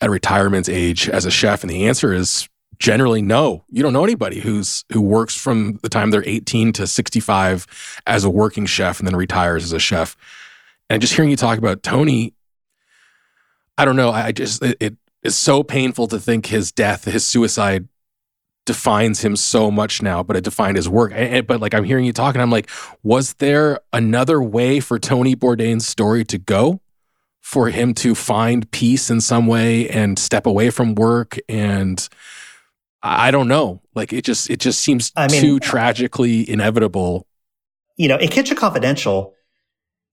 at retirement's age as a chef? And the answer is generally no you don't know anybody who's who works from the time they're 18 to 65 as a working chef and then retires as a chef. And just hearing you talk about tony i don't know. I just it, it is so painful to think his death his suicide defines him so much now but it defined his work. And, but like i'm hearing you talking i'm like was there another way for tony bourdain's story to go? For him to find peace in some way and step away from work and I don't know. Like it just it just seems I mean, too tragically inevitable. you know, in Kitchen Confidential,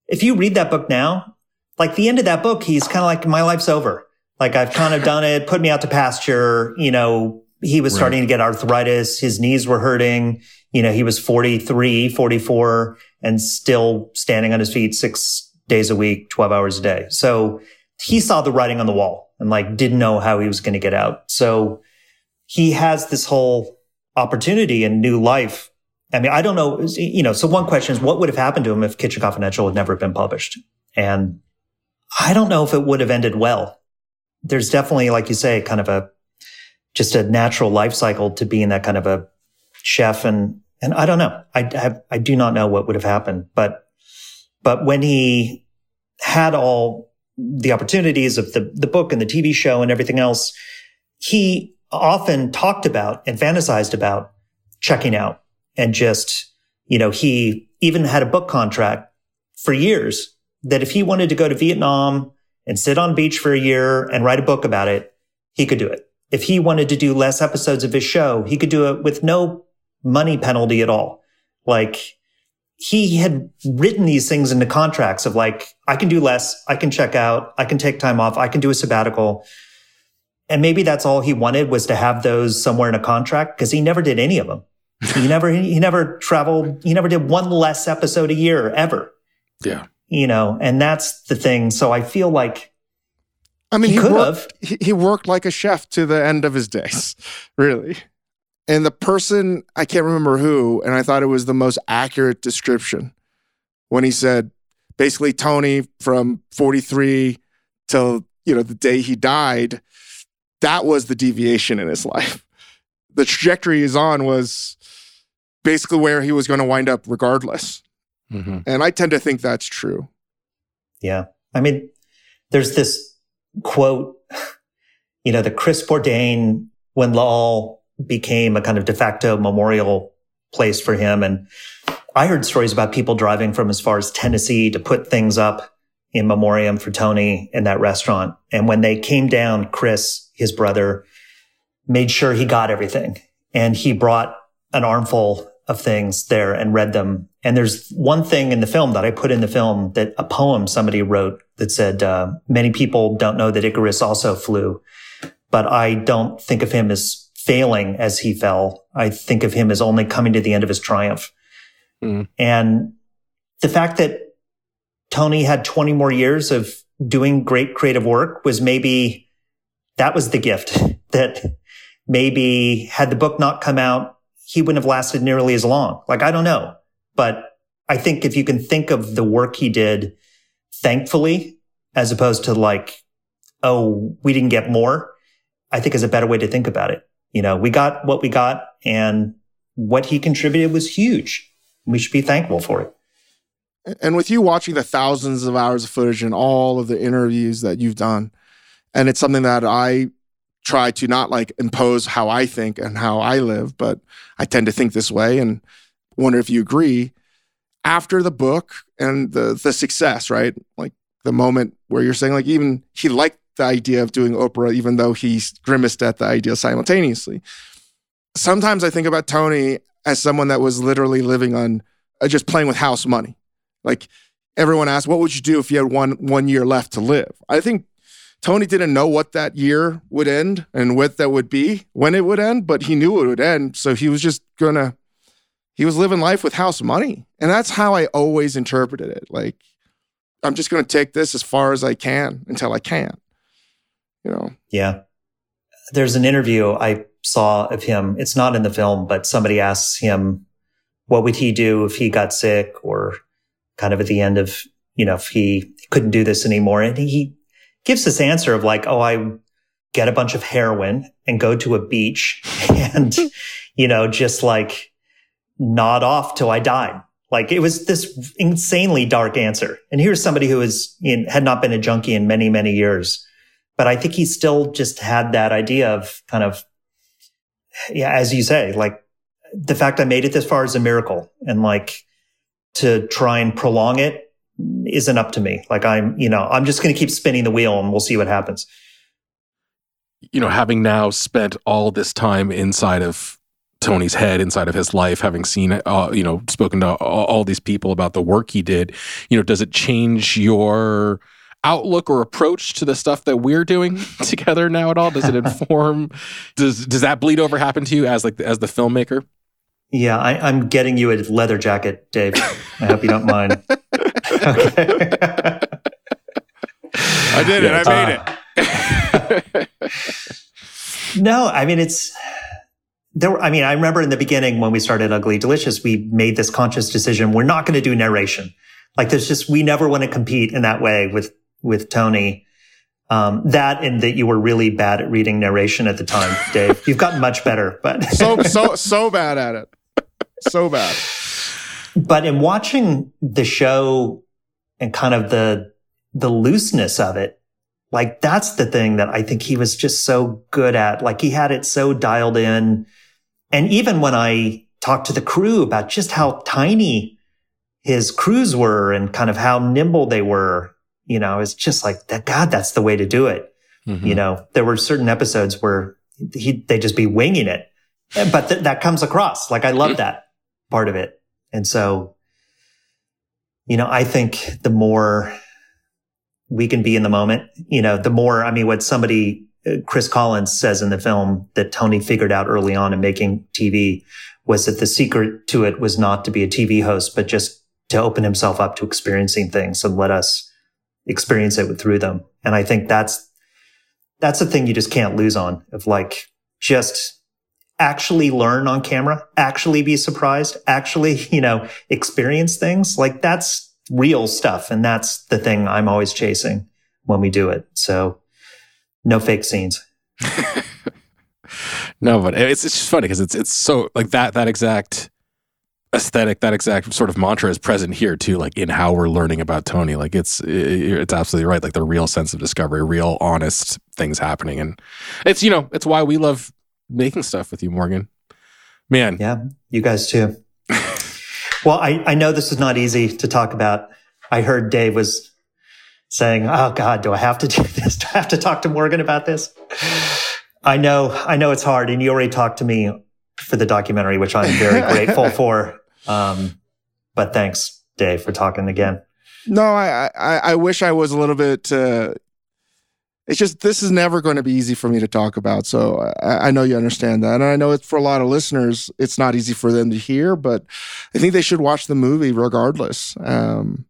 if you read that book now, like the end of that book, he's kind of like, my life's over. Like I've kind of done it, put me out to pasture. You know, he was right. starting to get arthritis. His knees were hurting. You know, he was 43, 44 and still standing on his feet six days a week, 12 hours a day. So he saw the writing on the wall and like didn't know how he was going to get out. So he has this whole opportunity and new life. I mean, I don't know, you know, so one question is what would have happened to him if Kitchen Confidential had never been published? And I don't know if it would have ended well. There's definitely, like you say, kind of a, just a natural life cycle to being that kind of a chef. And, and I don't know. I have, I do not know what would have happened, but, but when he had all the opportunities of the, the book and the TV show and everything else, he often talked about and fantasized about checking out and just, you know, he even had a book contract for years that if he wanted to go to Vietnam and sit on beach for a year and write a book about it, he could do it. If he wanted to do less episodes of his show, he could do it with no money penalty at all. Like he had written these things into contracts of like, I can do less. I can check out. I can take time off. I can do a sabbatical. And maybe that's all he wanted was to have those somewhere in a contract because he never did any of them. he never, he never traveled. He never did one less episode a year ever. Yeah. You know, and that's the thing. So I feel like I mean, he, he could have. He, he worked like a chef to the end of his days, really. And the person, I can't remember who, and I thought it was the most accurate description when he said, basically, Tony from 43 till, you know, the day he died, that was the deviation in his life. The trajectory he's on was basically where he was going to wind up regardless. Mm-hmm. And I tend to think that's true. Yeah. I mean, there's this quote, you know, the Chris Bourdain, when Les Halles became a kind of de facto memorial place for him. And I heard stories about people driving from as far as Tennessee to put things up in memoriam for Tony in that restaurant. And when they came down, Chris, his brother, made sure he got everything. And he brought an armful of things there and read them. And there's one thing in the film that I put in the film that a poem somebody wrote that said, uh, many people don't know that Icarus also flew, but I don't think of him as failing as he fell. I think of him as only coming to the end of his triumph. Mm. And the fact that Tony had 20 more years of doing great creative work was maybe that was the gift that maybe had the book not come out, he wouldn't have lasted nearly as long. Like, I don't know. But I think if you can think of the work he did, thankfully, as opposed to like, oh, we didn't get more, I think is a better way to think about it you know, we got what we got and what he contributed was huge. We should be thankful for it. And with you watching the thousands of hours of footage and all of the interviews that you've done, and it's something that I try to not like impose how I think and how I live, but I tend to think this way and wonder if you agree. After the book and the the success, right? Like the moment where you're saying like even he liked the idea of doing Oprah, even though he grimaced at the idea simultaneously. Sometimes I think about Tony as someone that was literally living on uh, just playing with house money. Like everyone asked, what would you do if you had one one year left to live? I think Tony didn't know what that year would end and what that would be when it would end, but he knew it would end. So he was just gonna he was living life with house money. And that's how I always interpreted it. Like, I'm just gonna take this as far as I can until I can you know. Yeah. There's an interview I saw of him. It's not in the film, but somebody asks him, what would he do if he got sick or kind of at the end of, you know, if he couldn't do this anymore? And he gives this answer of like, oh, I get a bunch of heroin and go to a beach and, you know, just like nod off till I died. Like it was this insanely dark answer. And here's somebody who is in, had not been a junkie in many, many years but I think he still just had that idea of kind of, yeah, as you say, like the fact I made it this far is a miracle. And like to try and prolong it isn't up to me. Like I'm, you know, I'm just going to keep spinning the wheel and we'll see what happens. You know, having now spent all this time inside of Tony's head inside of his life, having seen uh, you know, spoken to all, all these people about the work he did, you know, does it change your outlook or approach to the stuff that we're doing together now at all? Does it inform? does does that bleed over happen to you as like as the filmmaker? Yeah, I, am getting you a leather jacket, Dave. I hope you don't mind. I did it. I made uh, it. no, I mean it's there. Were, I mean, I remember in the beginning when we started Ugly Delicious, we made this conscious decision: we're not going to do narration. Like, there's just we never want to compete in that way with with Tony. Um, that and that you were really bad at reading narration at the time, Dave. You've gotten much better, but so so so bad at it, so bad. But in watching the show and kind of the the looseness of it, like that's the thing that I think he was just so good at. Like he had it so dialed in. And even when I talked to the crew about just how tiny his crews were and kind of how nimble they were, you know, it's just like that. God, that's the way to do it. Mm-hmm. You know, there were certain episodes where he, they just be winging it, but th- that comes across. Like I love that part of it. And so, you know, I think the more we can be in the moment, you know, the more, I mean, what somebody, uh, Chris Collins says in the film that Tony figured out early on in making TV was that the secret to it was not to be a TV host, but just to open himself up to experiencing things and let us experience it through them. And I think that's, that's the thing you just can't lose on of like just actually learn on camera, actually be surprised, actually, you know, experience things like that's real stuff. And that's the thing I'm always chasing when we do it. So no fake scenes. no, but it's, it's just funny because it's, it's so like that, that exact, aesthetic that exact sort of mantra is present here too like in how we're learning about tony like it's it's absolutely right like the real sense of discovery real honest things happening and it's you know it's why we love making stuff with you morgan man yeah you guys too well i i know this is not easy to talk about i heard dave was saying oh god do i have to do this do i have to talk to morgan about this i know i know it's hard and you already talked to me for the documentary, which I'm very grateful for. Um, but thanks, Dave, for talking again. No, I, I, I wish I was a little bit. Uh, it's just this is never going to be easy for me to talk about. So I, I know you understand that, and I know it's for a lot of listeners, it's not easy for them to hear. But I think they should watch the movie regardless. Um,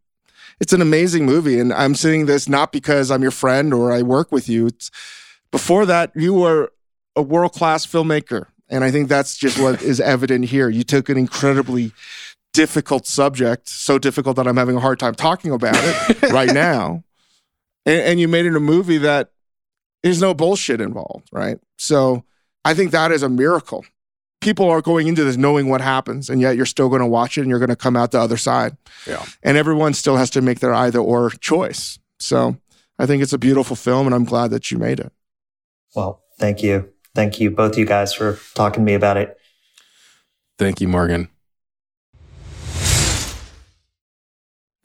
it's an amazing movie, and I'm saying this not because I'm your friend or I work with you. It's, before that, you were a world class filmmaker. And I think that's just what is evident here. You took an incredibly difficult subject, so difficult that I'm having a hard time talking about it right now. And, and, you made it a movie that there's no bullshit involved, right? So I think that is a miracle. People are going into this knowing what happens, and yet you're still going to watch it and you're going to come out the other side. Yeah. And everyone still has to make their either or choice. So I think it's a beautiful film, and I'm glad that you made it. Well, thank you thank you, both you guys, for talking to me about it. Thank you, Morgan.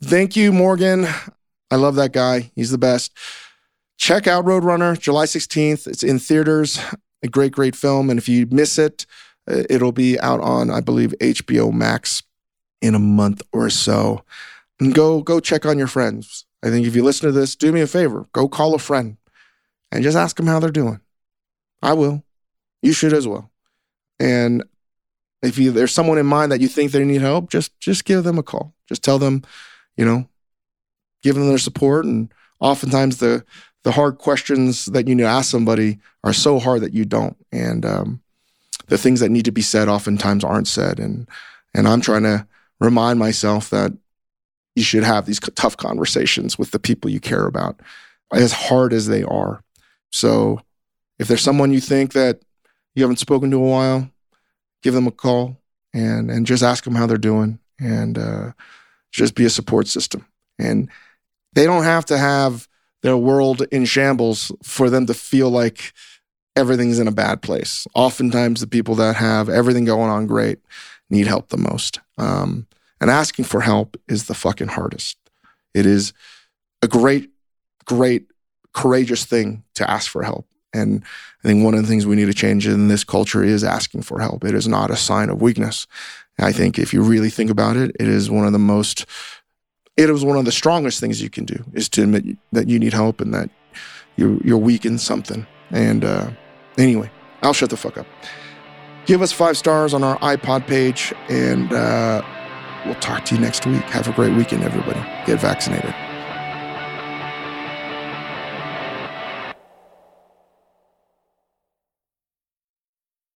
Thank you, Morgan. I love that guy. He's the best. Check out Roadrunner, July 16th. It's in theaters. A great, great film. And if you miss it, uh, it'll be out on, I believe, HBO Max in a month or so. And go, go check on your friends. I think if you listen to this, do me a favor. Go call a friend and just ask them how they're doing. I will. You should as well. And if you, there's someone in mind that you think they need help, just just give them a call. Just tell them, you know, give them their support. And oftentimes the the hard questions that you need to ask somebody are so hard that you don't. And um, the things that need to be said oftentimes aren't said. And and I'm trying to remind myself that you should have these tough conversations with the people you care about, as hard as they are. So if there's someone you think that you haven't spoken to a while, give them a call and and just ask them how they're doing and uh, just be a support system. And they don't have to have their world in shambles for them to feel like everything's in a bad place. Oftentimes, the people that have everything going on great need help the most. Um, and asking for help is the fucking hardest. It is a great, great, courageous thing to ask for help And I think one of the things we need to change in this culture is asking for help. It is not a sign of weakness. I think if you really think about it, it is one of the most, it is one of the strongest things you can do is to admit that you need help and that you're, you're weak in something. And uh, anyway, I'll shut the fuck up. Give us five stars on our iPod page, and uh, we'll talk to you next week. Have a great weekend, everybody. Get vaccinated.